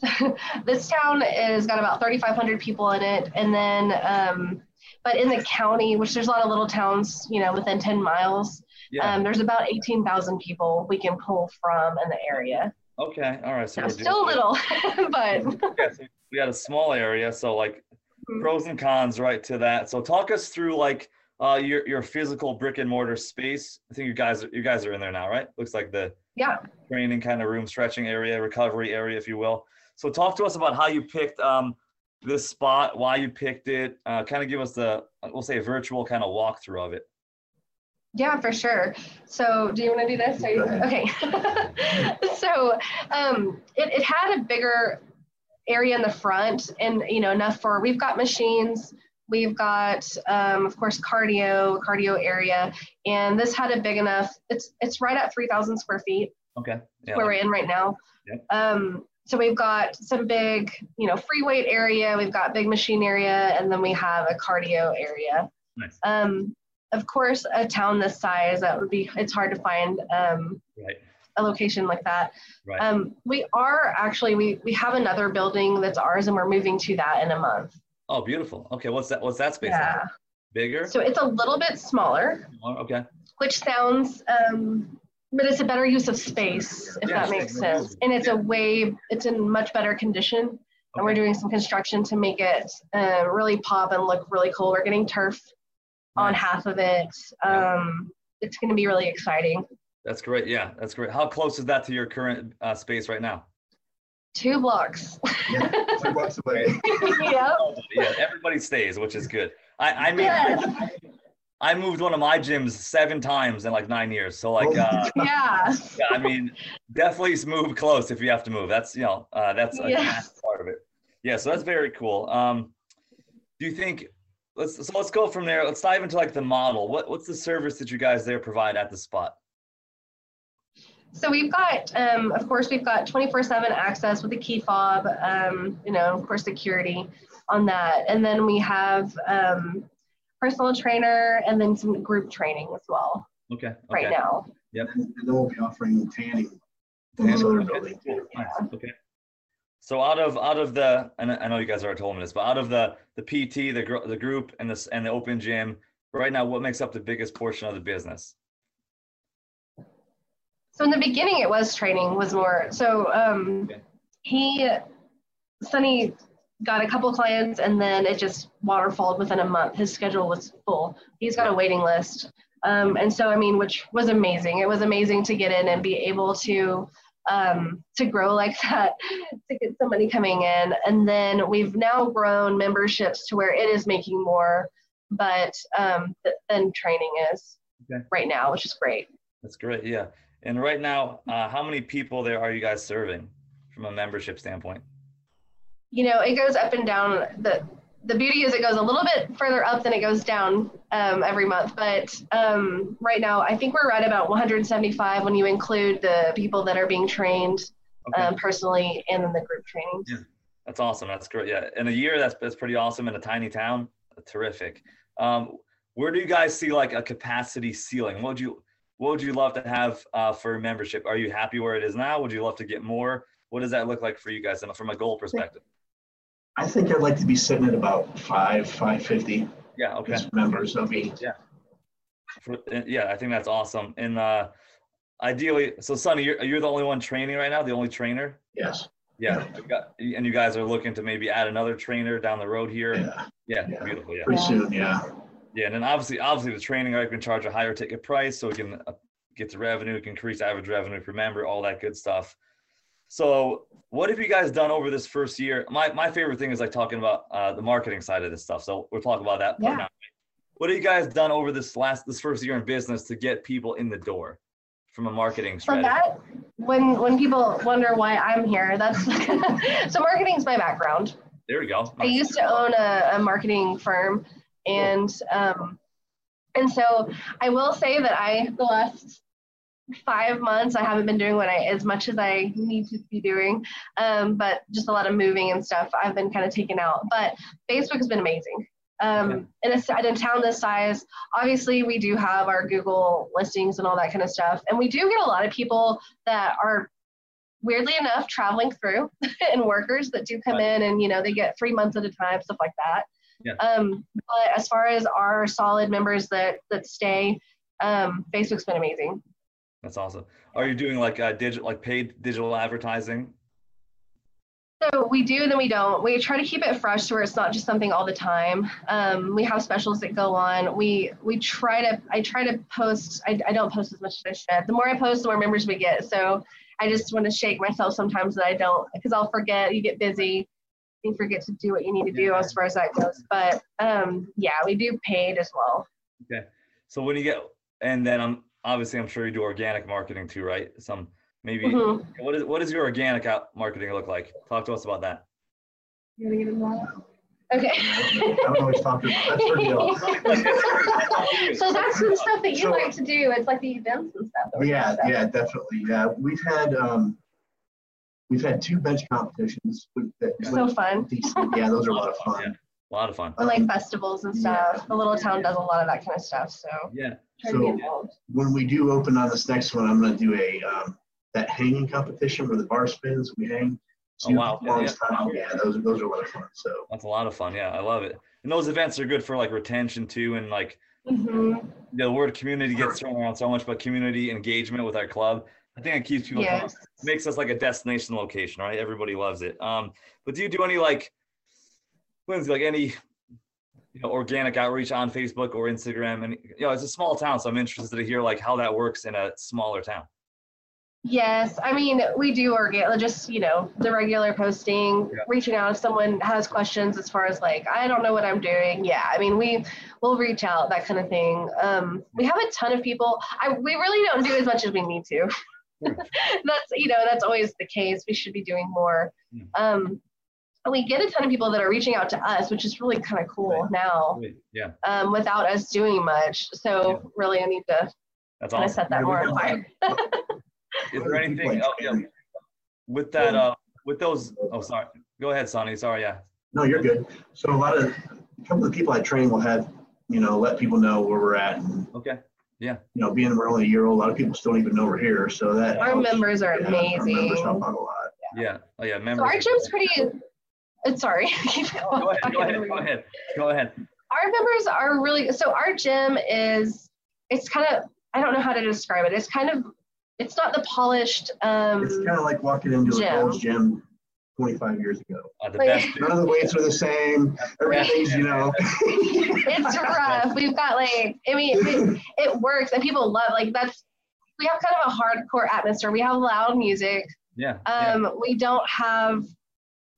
this town is got about 3,500 people in it, and then, um, but in the county, which there's a lot of little towns, you know, within 10 miles, Yeah. Um, there's about 18,000 people we can pull from in the area. Okay. All right. So we're still doing- little, but Yeah, so we had a small area, so like Mhm. pros and cons right to that. So talk us through like uh your your physical brick and mortar space. I think you guys you guys are in there now, right? Looks like the yeah. training kind of room, stretching area, recovery area, if you will. So talk to us about how you picked um this spot, why you picked it. Uh, kind of give us the we'll say a virtual kind of walkthrough of it. Yeah, for sure. So, do you want to do this? You- okay. so, um, it, it had a bigger area in the front, and you know, enough for we've got machines, we've got, um, of course, cardio, cardio area, and this had a big enough. It's it's right at three thousand square feet Okay. Yeah. where we're in right now. Yep. Um, so we've got some big, you know, free weight area, we've got big machine area, and then we have a cardio area. Nice. Um, of course, a town this size, that would be, it's hard to find um, Right. a location like that. Right. Um, we are actually, we, we have another building that's ours and we're moving to that in a month. oh, beautiful. Okay. What's that? What's that space? like? Yeah. Bigger? So it's a little bit smaller, Okay. which sounds, um, but it's a better use of space, if Yeah, that makes sense. And it's a way, it's in much better condition. And we're doing some construction to make it uh, really pop and look really cool. We're getting turf on Nice. half of it. Um, it's going to be really exciting. That's great. Yeah, that's great. How close is that to your current uh, space right now? Two blocks. Yeah, two blocks away. yep. yeah, everybody stays, which is good. I, I mean, Yes. I moved one of my gyms seven times in like nine years. So like, uh, Yeah. yeah, I mean, definitely move close if you have to move. That's you know, uh, that's a Yes. part of it. Yeah, so that's very cool. Um, do you think? Let's so let's go from there. Let's dive into like the model. What what's the service that you guys there provide at the spot? So we've got, um, of course, we've got 24/7 access with the key fob. Um, you know, of course, security on that, and then we have um, personal trainer and then some group training as well Okay. Okay. right now. And then we'll be offering tanning. Tanning, okay. building too. Nice. Okay. So out of out of the and I know you guys already told me this, but out of the the PT, the gr- the group, and this and the open gym, right now, what makes up the biggest portion of the business? So in the beginning, it was training was more. So um, Okay. he, Sonny, got a couple clients, and then it just waterfalled within a month. His schedule was full. He's got a waiting list, um, and so I mean, which was amazing. It was amazing to get in and be able to um, to grow like that, to get somebody coming in, and then we've now grown memberships to where it is making more, but um, th- than training is Okay. right now, which is great. That's great. Yeah. And right now, uh, how many people there are you guys serving from a membership standpoint? you know, it goes up and down. The the beauty is it goes a little bit further up than it goes down um, every month. But um, right now, I think we're right about 175 when you include the people that are being trained Okay. um, personally and then the group training. Yeah. That's awesome. That's great. Yeah. In a year, that's that's pretty awesome in a tiny town. Terrific. Um, where do you guys see like a capacity ceiling? What would you what would you love to have uh, for membership? Are you happy where it is now? Would you love to get more? What does that look like for you guys and from a goal perspective? I think I'd like to be sitting at about five, five fifty Yeah. Okay. as members. That'll be For, uh, yeah, I think that's awesome. And uh, ideally, so Sonny, you're, you're the only one training right now, the only trainer. yes. Yeah. you got- and you guys are looking to maybe add another trainer down the road here. Yeah. Yeah. Yeah. Beautiful. Yeah. Pretty soon. Yeah. Yeah, and then obviously, obviously, the training I can charge a higher ticket price, so we can uh, get the revenue, we can increase average revenue per member, all that good stuff. So, what have you guys done over this first year? My my favorite thing is like talking about uh, the marketing side of this stuff. So we'll talk about that part Yeah. now. What have you guys done over this last this first year in business to get people in the door from a marketing strategy? that when when people wonder why I'm here, that's so marketing's my background. there we go. I used to own a, a marketing firm, and um, and so I will say that I the last five months I haven't been doing what I as much as I need to be doing, um, but just a lot of moving and stuff. I've been kind of taken out, but Facebook has been amazing. Um, in, a, in a town this size, obviously we do have our Google listings and all that kind of stuff, and we do get a lot of people that are weirdly enough traveling through and workers that do come Right. in and you know they get three months at a time stuff like that Yeah. um, but as far as our solid members that that stay um, Facebook's been amazing. That's awesome. Are you doing like uh, digital, like paid digital advertising? So we do, then we don't. We try to keep it fresh where it's not just something all the time. Um, we have specials that go on. We we try to. I try to post. I, I don't post as much as I should. The more I post, the more members we get. So I just want to shake myself sometimes that I don't because I'll forget. You get busy, you forget to do what you need to do as far as that goes. But um, yeah, we do paid as well. Okay. So when you get, and then I'm obviously I'm sure you do organic marketing too, right? Some maybe Mhm. what is what does your organic out marketing look like? Talk to us about that. You wanna get involved? Okay. I don't always talk about that's so that's some stuff that you So- like to do. It's like the events and stuff. that we're Yeah, doing. yeah, definitely. Yeah, we've had um, we've had two bench competitions. that So fun. decent. Yeah, those are a lot of Yeah, fun. a lot of fun. Or like festivals and stuff. The little town does a lot of that kind of stuff. So Yeah. Try to be So- involved. When we do open on this next one, I'm going to do a um, that hanging competition where the bar spins. We hang. Oh, wow. Yeah, Long time. Yeah, those those are a lot of fun. So That's a lot of fun. Yeah, I love it. And those events are good for like retention too, and like hmm the word community gets thrown around so much, but community engagement with our club, I think it keeps people coming. Yes. makes us like a destination location, right? Everybody loves it. Um, but do you do any like, Lindsey, like any, you know, organic outreach on Facebook or Instagram? And you know, it's a small town, so I'm interested to hear like how that works in a smaller town. Yes, I mean we do organic, just you know the regular posting, Yeah. reaching out if someone has questions as far as like I don't know what I'm doing. Yeah, I mean we will reach out that kind of thing. Um, we have a ton of people. I we really don't do as much as we need to. that's you know that's always the case. We should be doing more. Hmm. Um, and we get a ton of people that are reaching out to us, which is really kind of cool Right. now Yeah, um, without us doing much. So really, I need to that's kind of awesome. set that Yeah, more on fire. Is there anything oh, yeah, with that? Uh, with those? Oh, sorry. Go ahead, Sonny. Sorry. Yeah. no, you're good. So a lot of a couple of people I train will have you know let people know where we're at and Okay. Yeah. You know being we're only a year old, a lot of people still don't even know we're here. So that Our helps. members are Yeah, our members amazing. help out a lot. Yeah. Oh, yeah. So Members. our gym's pretty. Uh, sorry. Keep going. Go ahead. Go ahead. Go ahead. Go ahead. Our members are really so. Our gym is. It's kind of. I don't know how to describe it. It's kind of. It's not the polished. Um, It's kind of like walking into Gym. a Gold's Gym 25 years ago. Uh, the Like- best. None of the weights are the same. Everything's, you know. it's rough. We've got like. I mean, it, it works and people love. Like that's. We have kind of a hardcore atmosphere. We have loud music. Yeah. yeah. Um, we don't have.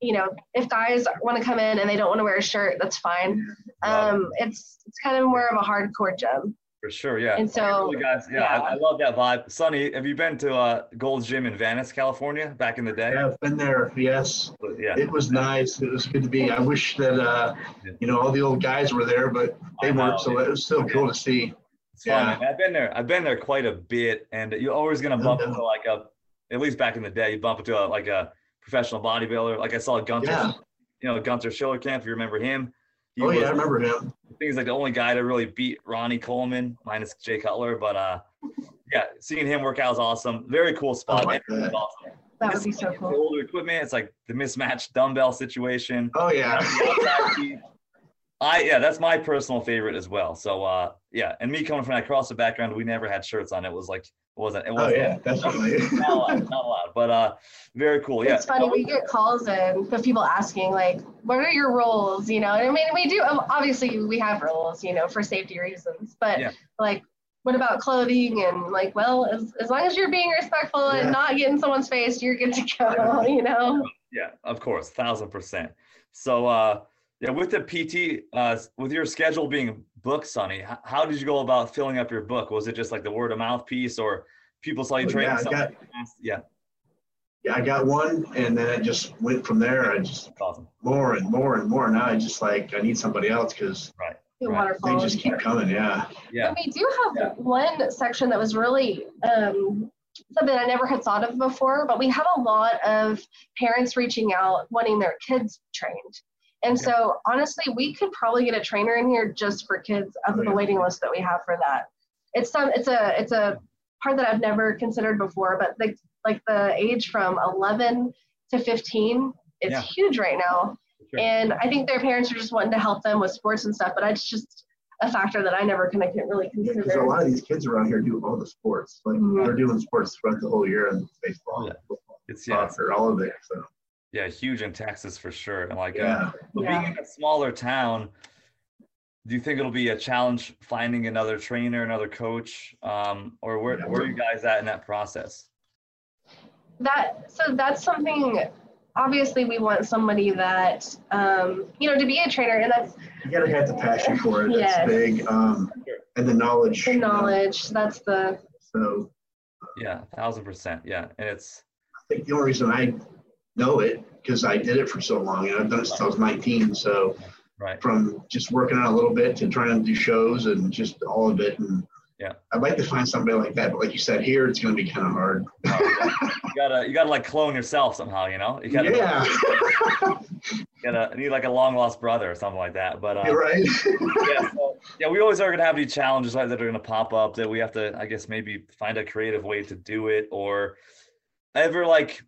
You know, if guys want to come in and they don't want to wear a shirt, that's fine. Love Um, it's it's kind of more of a hardcore gym. For sure, yeah. And so, Really, guys, yeah, I, I love that vibe. Sonny, have you been to uh, Gold's Gym in Venice, California, back in the day? Yeah, I've been there. Yes. Yeah. It was nice. It was good to be. I wish that, uh, you know, all the old guys were there, but they know, weren't. So it was still cool to see. It's fun, Yeah. man. I've been there. I've been there quite a bit, and you're always gonna bump into like a, at least back in the day, you bump into a, like a professional bodybuilder. Like I saw Gunter, Yeah. you know, Gunter Schlierkamp, if you remember him. He Oh, was, yeah, I remember him. I think he's like the only guy to really beat Ronnie Coleman, minus Jay Cutler. But uh, yeah, seeing him work out is awesome. Very cool spot. Oh, my man. It's God. awesome. that would It's be so the cool. older equipment. It's like the mismatched dumbbell situation. Oh, yeah. I yeah, that's my personal favorite as well. So uh yeah, and me coming from that CrossFit background, we never had shirts on. It was like it wasn't it Oh, wasn't yeah, definitely. not allowed, not allowed. But uh very cool. Yeah. It's funny, we get calls in of people asking, like, what are your roles You know, and I mean, we do, obviously, we have roles you know, for safety reasons, but Yeah. like, what about clothing? And like, well, as, as long as you're being respectful Yeah. and not getting someone's face, you're good to go, you know? Yeah, of course, thousand percent. So uh yeah, with the PT, uh with your schedule being booked, Sonny, h- how did you go about filling up your book? Was it just like the word of mouth piece or people saw you Oh, training yeah, something? got- Yeah, Yeah, I got one, and then it just went from there. I just awesome. more and more and more. Now I just like I need somebody else because The Right. they just keep coming. Yeah. Yeah. And we do have one section that was really um, something I never had thought of before, but we have a lot of parents reaching out wanting their kids trained. And Okay. so honestly, we could probably get a trainer in here just for kids of Oh, the waiting list that we have for that. It's some it's a it's a part that I've never considered before, but the like the age from 11 to 15 is Yeah. huge right now. Sure. And I think their parents are just wanting to help them with sports and stuff, but it's just a factor that I never kind of can't really Because considered. a lot of these kids around here do all the sports. Like Mhm. they're doing sports throughout the whole year and baseball, Yeah. football, It's yeah, it's, soccer, all of it. So yeah, huge in Texas for sure. And like, uh, yeah. but Yeah. being in a smaller town, do you think it'll be a challenge finding another trainer, another coach, um, or where Yeah, where are you guys at in that process? that so that's something obviously we want somebody that um, you know to be a trainer and that's You gotta have the passion for it. That's big. Um, and the knowledge. the you know. knowledge that's the So Yeah, thousand percent. Yeah, and it's I think the only reason I know it because I did it for so long and I've done it since I was 19. So right. from just working on a little bit to trying to do shows and just all of it. And Yeah. I'd like to find somebody like that, but like you said, here it's going to be kind of hard. You gotta you gotta like clone yourself somehow, you know. You gotta yeah, you gotta need like a long lost brother or something like that. But uh, you're right. yeah, so, yeah, we always are gonna have these challenges like, that are gonna pop up that we have to, I guess, maybe find a creative way to do it, or ever like,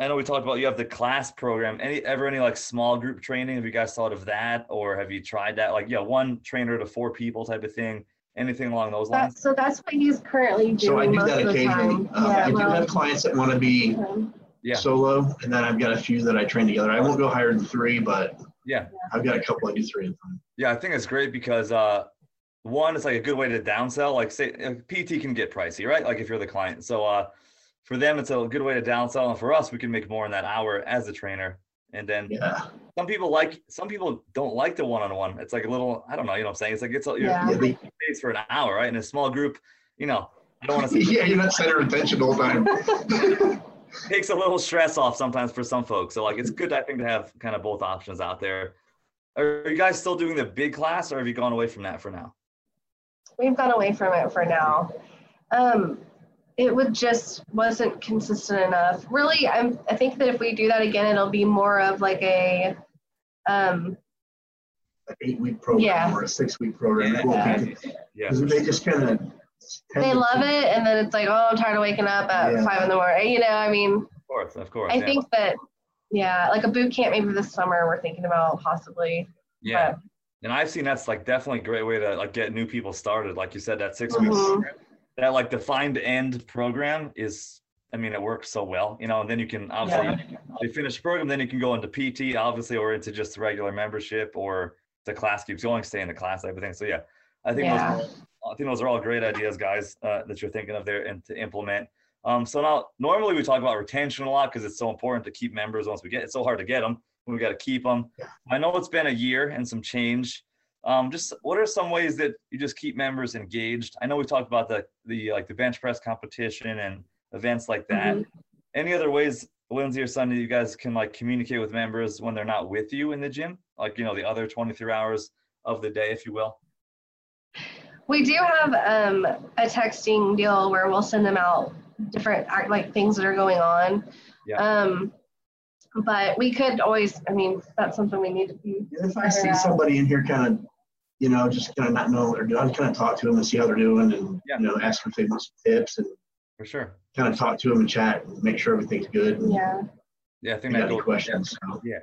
I know we talked about you have the class program. Any ever any like small group training? Have you guys thought of that, or have you tried that? Like, yeah, one trainer to four people type of thing. Anything along those that, lines? so that's what he's currently doing so I do most that of the occasionally. time. Um, yeah, I do well, have clients that want to be Yeah. solo, and then I've got a few that I train together. I won't go higher than three, but Yeah. I've got a couple I do three at a time. Yeah, I think it's great because uh, one, it's like a good way to downsell. Like, say, uh, PT can get pricey, right? Like if you're the client. So uh, for them, it's a good way to downsell, and for us, we can make more in that hour as a trainer. And then Yeah, some people like, some people don't like the one-on-one. It's like a little, I don't know, you know what I'm saying? It's like it's a, you're Yeah. yeah, space for an hour, right? In a small group, you know, I don't want to say yeah. You're not center attention all time. takes a little stress off sometimes for some folks. So like it's good, I think, to have kind of both options out there. Are you guys still doing the big class, or have you gone away from that for now? we've gone away from it for now. Um, it would just wasn't consistent enough. Really, I'm, I think that if we do that again, it'll be more of like a, um, An eight week program Yeah. or a six week program. It won't be- Yeah. Because they just kind of. they love it, and then it's like, oh, I'm tired of waking up at Yeah. five in the morning. You know, I mean, Of course, of course. I yeah. think that, yeah, like a boot camp maybe this summer we're thinking about possibly. Yeah. but- And I've seen that's like definitely a great way to like get new people started. Like you said, that six weeks, Mhm. That like defined end program is, I mean, it works so well, you know, and then you can obviously, you finish the program, then you can go into PT, obviously, or into just regular membership or the class keeps going, stay in the class type of thing. So yeah, I think Yeah. those, I think those are all great ideas, guys, uh, that you're thinking of there and to implement. Um, so now normally we talk about retention a lot because it's so important to keep members once we get, it's so hard to get them. When we got to keep them. I know it's been a year and some change. Um, just what are some ways that you just keep members engaged? I know we talked about the the like the bench press competition and events like that. Any other ways, Lindsey or Sonny, you guys can like communicate with members when they're not with you in the gym, like you know the other 23 hours of the day, if you will. We do have um, a texting deal where we'll send them out different act- like things that are going on. Yeah. Um, but we could always, I mean, that's something we need to be. If I see somebody in here kind of, you know, just kind of not know what they're doing, I kind of talk to them and see how they're doing and, Yeah. you know, ask them if they want some tips and For sure. kind of talk to them and chat and make sure everything's good. And Yeah. Yeah, I think you got that any goes. questions. So, yeah.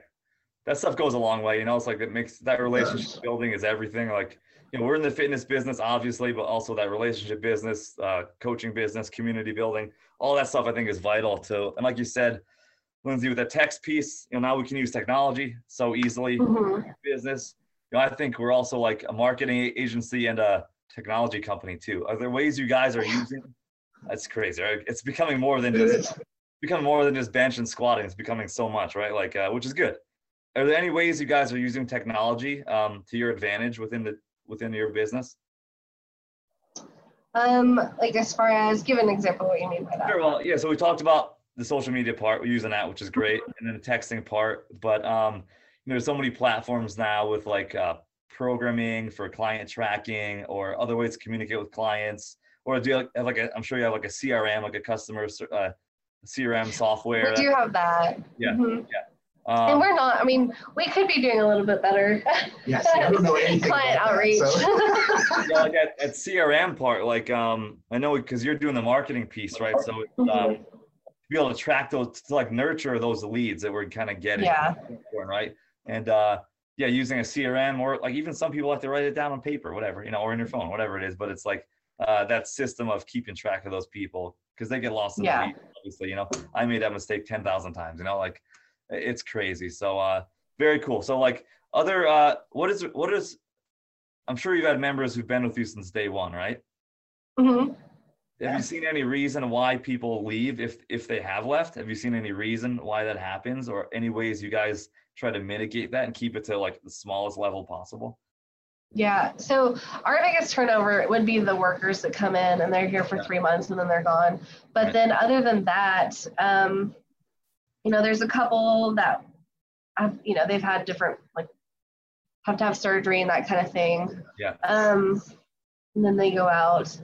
that stuff goes a long way. You know, it's like it makes that relationship building is everything. Like, you know, we're in the fitness business, obviously, but also that relationship business, uh, coaching business, community building, all that stuff I think is vital to. And like you said, Lindsey, with the text piece, you know, now we can use technology so easily Mhm. business. You know, I think we're also like a marketing agency and a technology company too. Are there ways you guys are using? That's crazy. Right? It's becoming more than just is. becoming more than just bench and squatting. It's becoming so much, right? Like, uh, which is good. Are there any ways you guys are using technology um, to your advantage within the within your business? Um, like as far as give an example what you mean by that. Sure. Well, yeah. So we talked about the social media part. We're using that, which is great, and then the texting part. But um, there's so many platforms now with like uh, programming for client tracking or other ways to communicate with clients. Or do you have like a? I'm sure you have like a CRM, like a customer uh, CRM software. We do have that. Yeah. Mhm. um, and we're not, I mean, we could be doing a little bit better. Yeah, I don't know anything Client about that, outreach. so- yeah, like at, at CRM part, like um, I know because you're doing the marketing piece, right? So Mm-hmm. um, to be able to track those, to like nurture those leads that we're kind of getting, Yeah. right? And uh, yeah, using a CRM or like even some people have to write it down on paper, whatever, you know, or in your phone, whatever it is. But it's like uh, that system of keeping track of those people because they get lost in Yeah. the weeds. Obviously, you know, I made that mistake ten thousand times. You know, like it's crazy. So uh, very cool. So like other, uh, what is what is? I'm sure you've had members who've been with you since day one, right? Mm-hmm. Have you seen any reason why people leave if if they have left? Have you seen any reason why that happens, or any ways you guys try to mitigate that and keep it to like the smallest level possible? Yeah. So our biggest turnover would be the workers that come in and they're here for three months and then they're gone. But Right. then other than that, um, you know, there's a couple that have, you know, they've had different like have to have surgery and that kind of thing. Yeah. Um, and then they go out.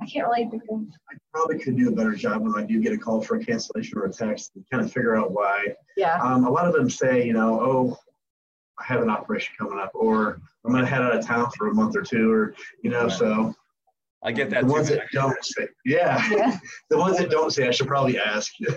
I can't really think of I probably could do a better job when I do get a call for a cancellation or a text and kind of figure out why. yeah. Um, a lot of them say, you know, oh, I have an operation coming up, or I'm going to head out of town for a month or two, or, you know, Right. so I get that. the that ones too. that don't say, yeah, Yeah. the ones that don't say, I should probably ask. yeah,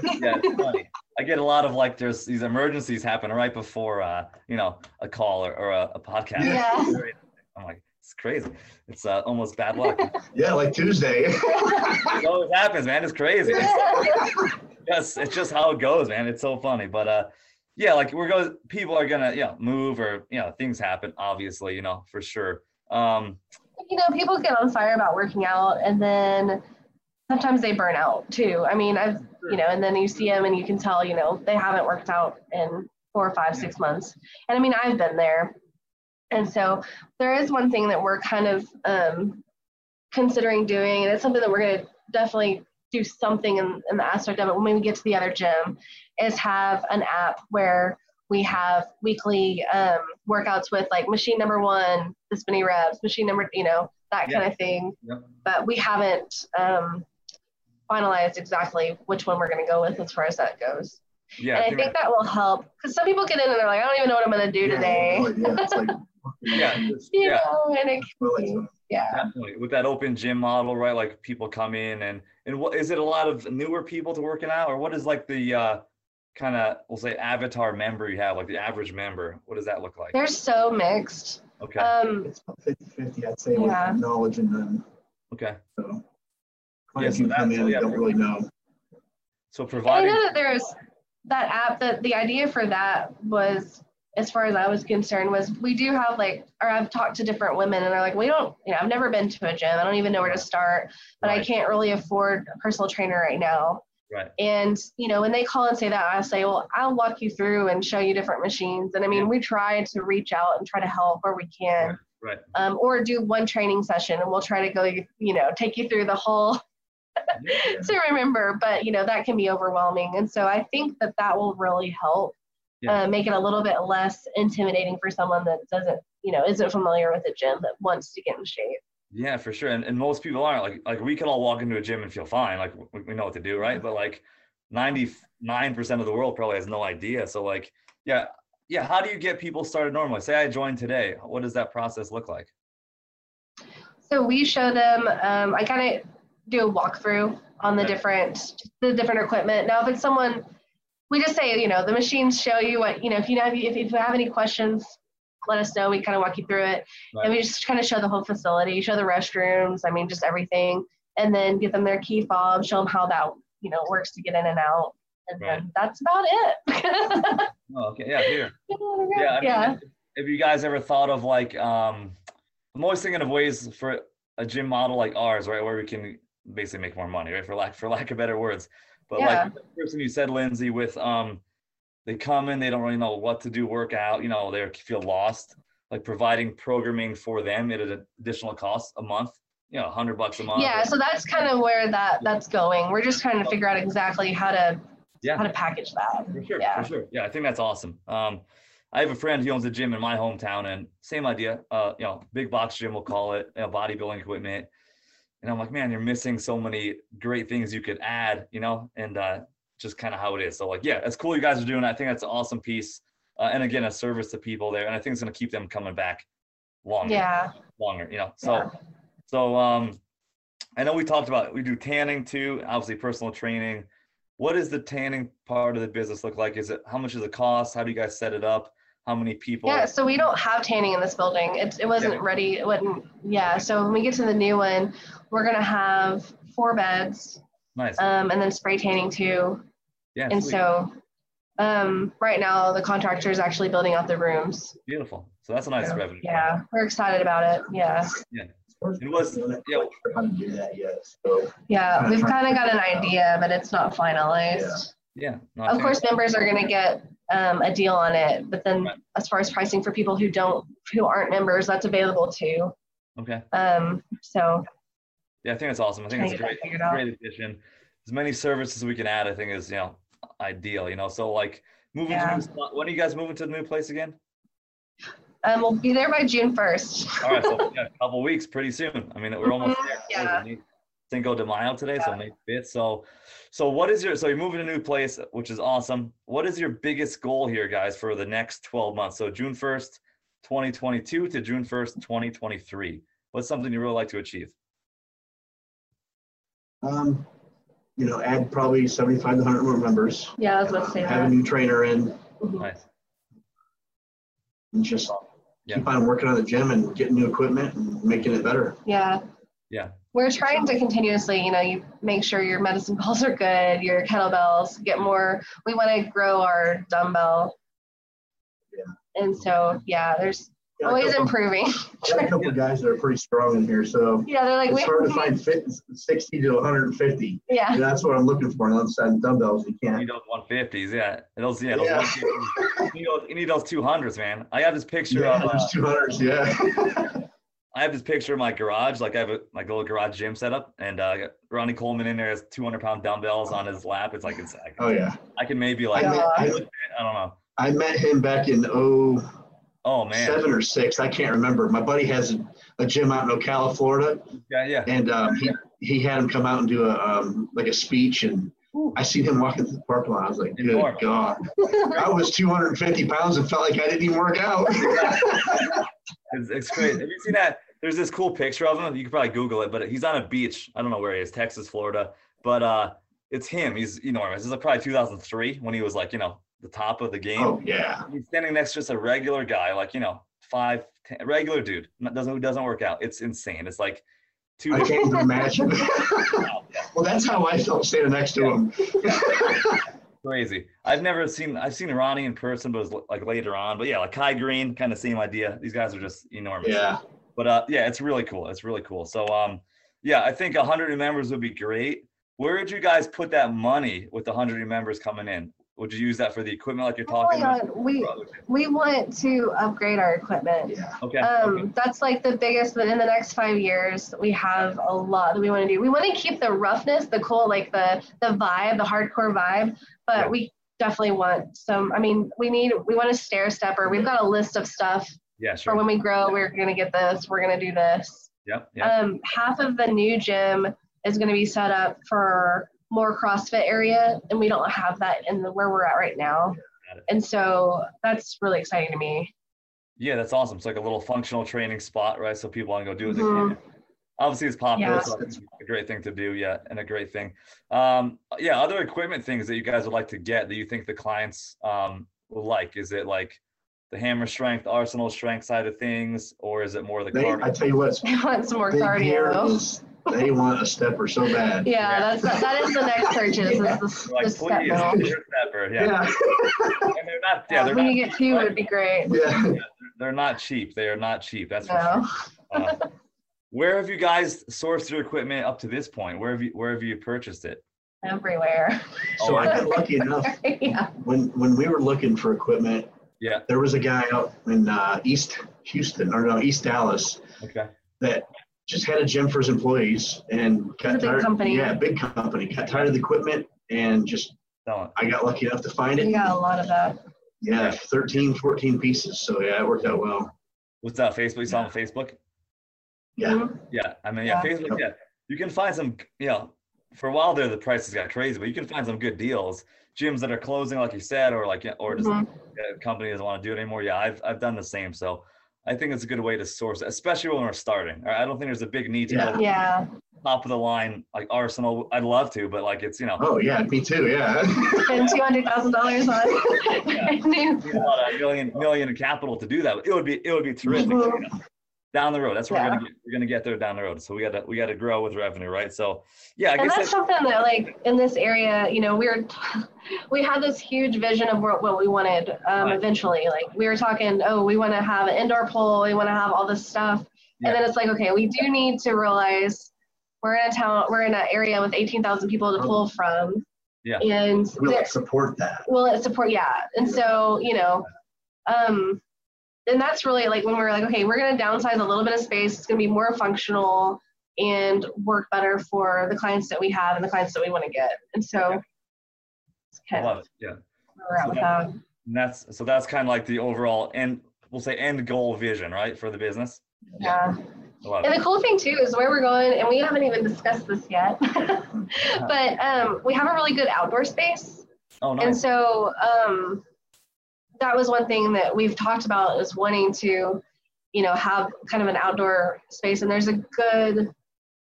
it's funny. I get a lot of like there's these emergencies happen right before uh, you know, a call or, or a, a podcast. Yeah. I'm like, it's crazy. It's uh, almost bad luck. yeah, like Tuesday. it always happens, man. It's crazy. yes, it's just how it goes, man. It's so funny. But uh yeah, like we're going people are gonna, you know, move or you know, things happen, obviously, you know, for sure. Um you know, people get on fire about working out and then sometimes they burn out too. I mean, I've, you know, and then you see them and you can tell, you know, they haven't worked out in four or five, six months. And I mean, I've been there. And so there is one thing that we're kind of um, considering doing, and it's something that we're going to definitely do something in, in the aspect of it when we get to the other gym, is have an app where we have weekly um, workouts with like machine number one, the spinning reps, machine number, you know, that kind of thing. But we haven't um, finalized exactly which one we're going to go with as far as that goes. yeah, and I think that will help because some people get in and they're like, I don't even know what I'm going to do today. Yeah, it's like, yeah, just- You yeah. know, and it can be, yeah. Definitely. With that open gym model, right? Like people come in and and what is it a lot of newer people to working out or what is like the uh kind of we'll say avatar member you have, like the average member? What does that look like? They're so mixed. Okay. Um, it's 50 50, I'd say, Yeah. with knowledge and then, Okay. so. Yeah, Clients so can come in and yeah. don't really know. So And I providing know that there's that app that the idea for that was as far as I was concerned was we do have like or I've talked to different women and they're like we don't you know I've never been to a gym I don't even know where to start but I can't really afford a personal trainer right now right. and you know when they call and say that I say well I'll walk you through and show you different machines and I mean Yeah. we try to reach out and try to help where we can Right. um, or do one training session and we'll try to go you know take you through the whole Yeah. to remember, but you know that can be overwhelming, and so I think that that will really help Yeah. uh, make it a little bit less intimidating for someone that doesn't, you know, isn't familiar with a gym that wants to get in shape. Yeah, for sure. And, and most people aren't like like we can all walk into a gym and feel fine, like we, we know what to do, right? But like 99% of the world probably has no idea. So like, yeah, yeah, how do you get people started normally? Say I joined today. What does that process look like? So we show them. Um, I kind of do a walkthrough on the different the different equipment. Now, if it's someone, we just say, you know, the machines show you what you know. If you have if, if you have any questions, let us know. We kind of walk you through it, and we just kind of show the whole facility, show the restrooms. I mean, just everything, and then give them their key fob, show them how that you know works to get in and out, and Right. then that's about it. Oh, okay. Yeah, here. Yeah, I mean, yeah. Have you guys ever thought of like um I'm always thinking of ways for a gym model like ours, right, where we can basically make more money, right? For lack for lack of better words. But Yeah. like the person you said, Lindsey, with um they come in, they don't really know what to do, work out, you know, they feel lost. Like providing programming for them at an additional cost a month, you know, hundred bucks a month. Yeah, so that's kind of where that that's going. We're just trying to figure out exactly how to Yeah. how to package that. For sure, Yeah. for sure. Yeah, I think that's awesome. Um, I have a friend who owns a gym in my hometown, and same idea. Uh, you know, big box gym, we'll call it, you know, bodybuilding equipment. And I'm like, man, you're missing so many great things you could add, you know, and uh, just kind of how it is. So like, yeah, it's cool you guys are doing. it. I think that's an awesome piece, uh, and again, a service to people there, and I think it's gonna keep them coming back longer, Yeah. longer, you know. So, Yeah. so um, I know we talked about we do tanning too, obviously personal training. What does the tanning part of the business look like? Is it how much does it cost? How do you guys set it up? How many people? Yeah, so we don't have tanning in this building. It, it wasn't Yeah. ready. It wasn't, yeah. So when we get to the new one, we're to have four beds Nice. um, and then spray tanning too. yeah. And sweet. so um, right now the contractor is actually building out the rooms. beautiful. So that's a nice So, revenue. yeah, we're excited about it. Yeah. Yeah. It was- yeah. How to do that yet? So Yeah, we've kind of got an idea, but it's not finalized. Yeah. I Of course, members are going to get um, a deal on it, but then Right. as far as pricing for people who don't, who aren't members, that's available too. Okay. Um, so Yeah, I think it's awesome. I think it's a great, great addition. As many services we can add, I think is you know ideal. You know, so like moving to new. When are you guys moving to the new place again? um, we'll be there by June 1st. All right, so yeah, a couple weeks, pretty soon. I mean, we're almost Mhm, there. yeah. Cinco de Mayo today, so May fifth. So, so what is your? So you're moving to a new place, which is awesome. What is your biggest goal here, guys, for the next 12 months? So June 1st, 2022 to June 1st, 2023. What's something you really like to achieve? um, you know, add probably 75 to 100 more members. Yeah, I was about to say Have a new trainer in Mhm. Nice. and just Yeah. keep on working on the gym and getting new equipment and making it better. Yeah. Yeah. We're trying to continuously, you know, you make sure your medicine balls are good, your kettlebells, get more. We want to grow our dumbbell. Yeah. And so, yeah, there's Got always couple- improving. got a couple guys that are pretty strong in here, so yeah, they're like, it's we, hard to find fit 60 to 150. yeah. And that's what I'm looking for on the other side of dumbbells. You You can't. need those 150s, yeah. Those, yeah, those Yeah. You, need those, you need those 200s, man. I have this picture Yeah, of. Uh, there's 200s. Yeah. I have this picture of my garage. Like I have a like a little garage gym set up, and uh, Ronnie Coleman in there has 200 pound dumbbells on his lap. It's like it's. I can, oh yeah. I can maybe like. I, met, I, I don't know. I met him back in oh Oh man. seven or six. I can't remember. My buddy has a, a gym out in Ocala, Florida, Yeah, yeah. and um, he he had him come out and do a um, like a speech, and I seen him walking through the parking lot. I was like, good Enormous. God. I was 250 pounds and felt like I didn't even work out. It's, it's great. Have you seen that? There's this cool picture of him. You could probably Google it, but he's on a beach. I don't know where he is, Texas, Florida. But uh, it's him. He's enormous. This is probably 2003 when he was like, you know, the top of the game. oh yeah. He's standing next to just a regular guy, like you know, five, ten, regular dude, doesn't who doesn't work out. It's insane. It's like two. I can't even imagine. well, that's how I felt standing next to him. Crazy. I've never seen. I've seen Ronnie in person, but it was like later on. But yeah, like Kai Greene, kind of same idea. These guys are just enormous. Yeah. But uh, yeah, it's really cool. It's really cool. So um, yeah, I think 100 new members would be great. Where would you guys put that money with the 100 new members coming in? Would you use that for the equipment like you're talking Hold about? we we want to upgrade our equipment. Yeah. Okay. Um, okay. that's like the biggest. But in the next five years, we have a lot that we want to do. We want to keep the roughness, the cool, like the the vibe, the hardcore vibe. But Yeah. we definitely want some. I mean, we need. We want a stair stepper. We've got a list of stuff Yeah, for when we grow. We're gonna get this. We're gonna do this. Yep. Yeah. Um, half of the new gym is going to be set up for more CrossFit area, and we don't have that in the where we're at right now. And so that's really exciting to me. Yeah, that's awesome. It's like a little functional training spot, right? So people want to go do what Mhm. they can. Obviously, it's popular, Yeah. so it's a great thing to do. Yeah, and a great thing. Um, yeah, other equipment things that you guys would like to get that you think the clients um, will like. Is it like the hammer strength, arsenal strength side of things, or is it more the They, I tell you what, I want some more big here cardio. is they want a stepper so bad. Yeah, that's that is the next purchase. Is the, Like, the step please, mill. stepper. Yeah, Yeah. and they're not. Yeah, they're when not. you get two, it'd be great. Yeah. They're not cheap. They are not cheap. That's for No. sure. Uh, where have you guys sourced your equipment up to this point? Where have you Where have you purchased it? Everywhere. So I got lucky enough yeah. when when we were looking for equipment, Yeah. there was a guy out in uh, East Houston or no East Dallas Okay. that just had a gym for his employees and got It's a big tired. company. Yeah, big company. Got tired of the equipment and just Selling. I got lucky enough to find We it. got a lot of that. Yeah, 13, 14 pieces. So yeah, it worked out well. What's that? Facebook? You saw on Facebook? Yeah. Mhm. Yeah. I mean, yeah, Yeah. Facebook. Yeah. You can find some. You know, for a while there, the prices got crazy, but you can find some good deals. Gyms that are closing, like you said, or like, or just Mhm. uh, company doesn't want to do it anymore. Yeah, I've I've done the same. So I think it's a good way to source, it, especially when we're starting. I don't think there's a big need to Yeah. go Yeah. top of the line like Arsenal. I'd love to, but like it's you know. Oh yeah, me too. Yeah. Spend two hundred thousand dollars on new. a million million in capital to do that. It would be it would be terrific. Mhm. you know. Down the road, that's where Yeah. we're gonna get, we're gonna get there down the road. So we gotta we gotta grow with revenue, right? So yeah, I and guess that's that's, something that like in this area you know we were we had this huge vision of what, what we wanted um, Right. eventually like we were talking oh we want to have an indoor pool we want to have all this stuff Yeah. and then it's like okay we do need to realize we're in a town we're in an area with 18,000 people to pull from Yeah. and Will it support that? will it support yeah and so you know um and that's really like when we are like okay we're going to downsize a little bit of space it's going to be more functional and work better for the clients that we have and the clients that we want to get and so it's I kind love of it. Yeah. So that- that's so that's kind of like the overall end we'll say end goal vision, right? For the business. yeah and it. the cool thing too is where we're going and we haven't even discussed this yet but um we have a really good outdoor space Oh no. And so um, that was one thing that we've talked about is wanting to, you know, have kind of an outdoor space. And there's a good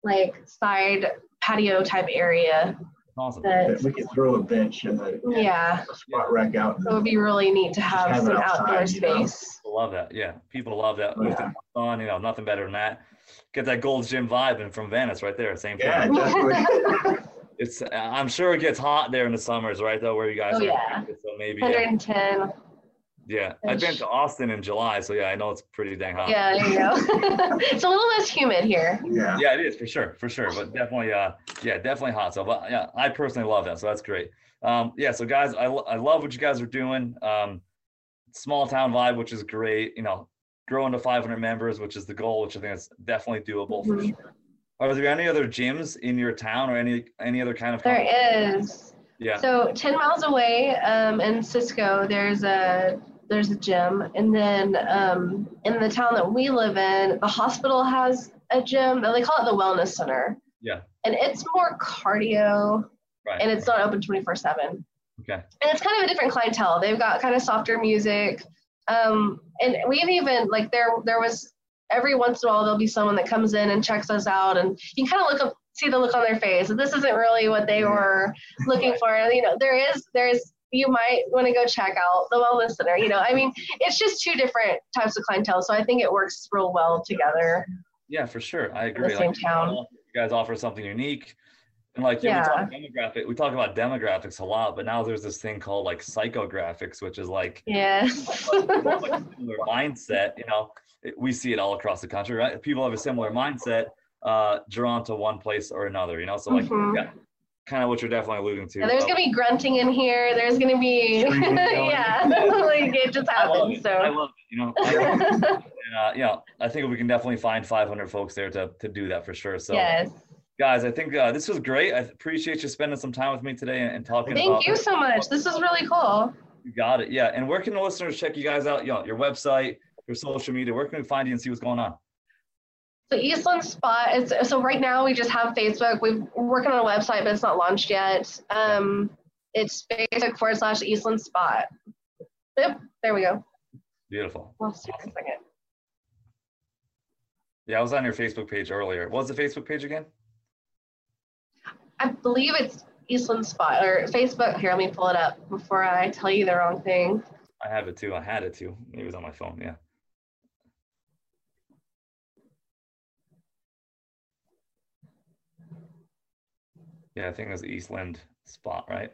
like side patio type area Awesome. that, We could throw a bench and a yeah, a squat rack out. it would be really neat to have have some outside, outdoor you know? space. Love that. Yeah. People love that. With yeah. the you know, nothing better than that. Get that Gold's Gym vibe and from Venice right there. Same thing. Yeah, definitely. It's I'm sure it gets hot there in the summers, right? Though where you guys Oh, are. yeah. So maybe 110. yeah. I've been to Austin in July, so yeah, I know it's pretty dang hot. Yeah, there you go. it's a little less humid here. Yeah. Yeah, it is for sure, for sure. But definitely, uh, yeah, definitely hot. So, but yeah, I personally love that. So that's great. Um, yeah. So guys, I, I love what you guys are doing. Um, small town vibe, which is great. You know, growing to 500 members, which is the goal, which I think is definitely doable for Mhm. sure. Are there any other gyms in your town or any any other kind of? There is. Yeah. So 10 miles away um, in Cisco, there's a there's a gym, and then um, in the town that we live in, the hospital has a gym. They call it the Wellness Center, Yeah. and it's more cardio, Right. and it's not open 24 seven. okay. And it's kind of a different clientele. They've got kind of softer music, um, and we've even like there there was every once in a while there'll be someone that comes in and checks us out, and you can kind of look up see the look on their face. This isn't really what they were looking for. You know, there is there is you might want to go check out the wellness center. You know, I mean, it's just two different types of clientele, so I think it works real well together. Yeah, for sure. I agree. the same Like, town. You guys offer something unique. And like yeah, Yeah. we talk demographic, we talk about demographics a lot, but now there's this thing called like psychographics, which is like Yes. like similar mindset. You know, we see it all across the country, right? People have a similar mindset, uh, drawn to one place or another. You know, so like Mhm. yeah, kind of what you're definitely alluding to. Yeah, there's gonna be grunting in here. There's gonna be yeah, like it just happens. it. I love it. You know, I love it. and, uh, know, I think we can definitely find 500 folks there to to do that for sure. So. yes, guys i think uh, this was great i appreciate you spending some time with me today and, and talking about thank you so much. This is really cool. you got it yeah and where can the listeners check you guys out you know your website your social media where can we find you and see what's going on So Eastland Spot is so right now we just have Facebook. We've, we're working on a website, but it's not launched yet. Um, it's Facebook forward slash Eastland Spot. Yep, there we go. beautiful Lost it for second. yeah i was on your facebook page earlier what was the facebook page again I believe it's Eastland Spot or Facebook. Here, let me pull it up before I tell you the wrong thing. i have it too i had it too it was on my phone yeah yeah i think it was eastland spot right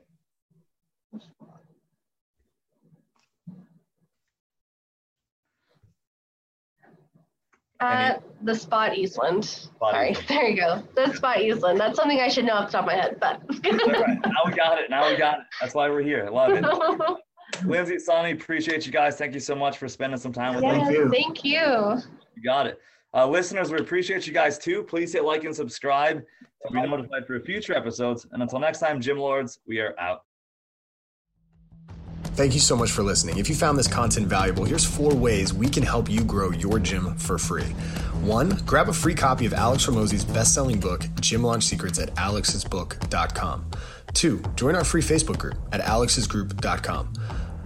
At uh, the Spot Eastland. Spot Sorry, Eastland. there you go. The Spot Eastland. That's something I should know off the top of my head, but. All right, now we got it now we got it that's why we're here i love it lindsey sonny appreciate you guys thank you so much for spending some time with us Yes, you. Thank you. You got it. Uh, listeners, we appreciate you guys too. Please hit like and subscribe to be notified for future episodes. And until next time, Gym Lords, we are out. Thank you so much for listening. If you found this content valuable, here's four ways we can help you grow your gym for free. One, grab a free copy of Alex Hormozi's best-selling book, Gym Launch Secrets, at alexsbook.com. Two, join our free Facebook group at alexsgroup.com.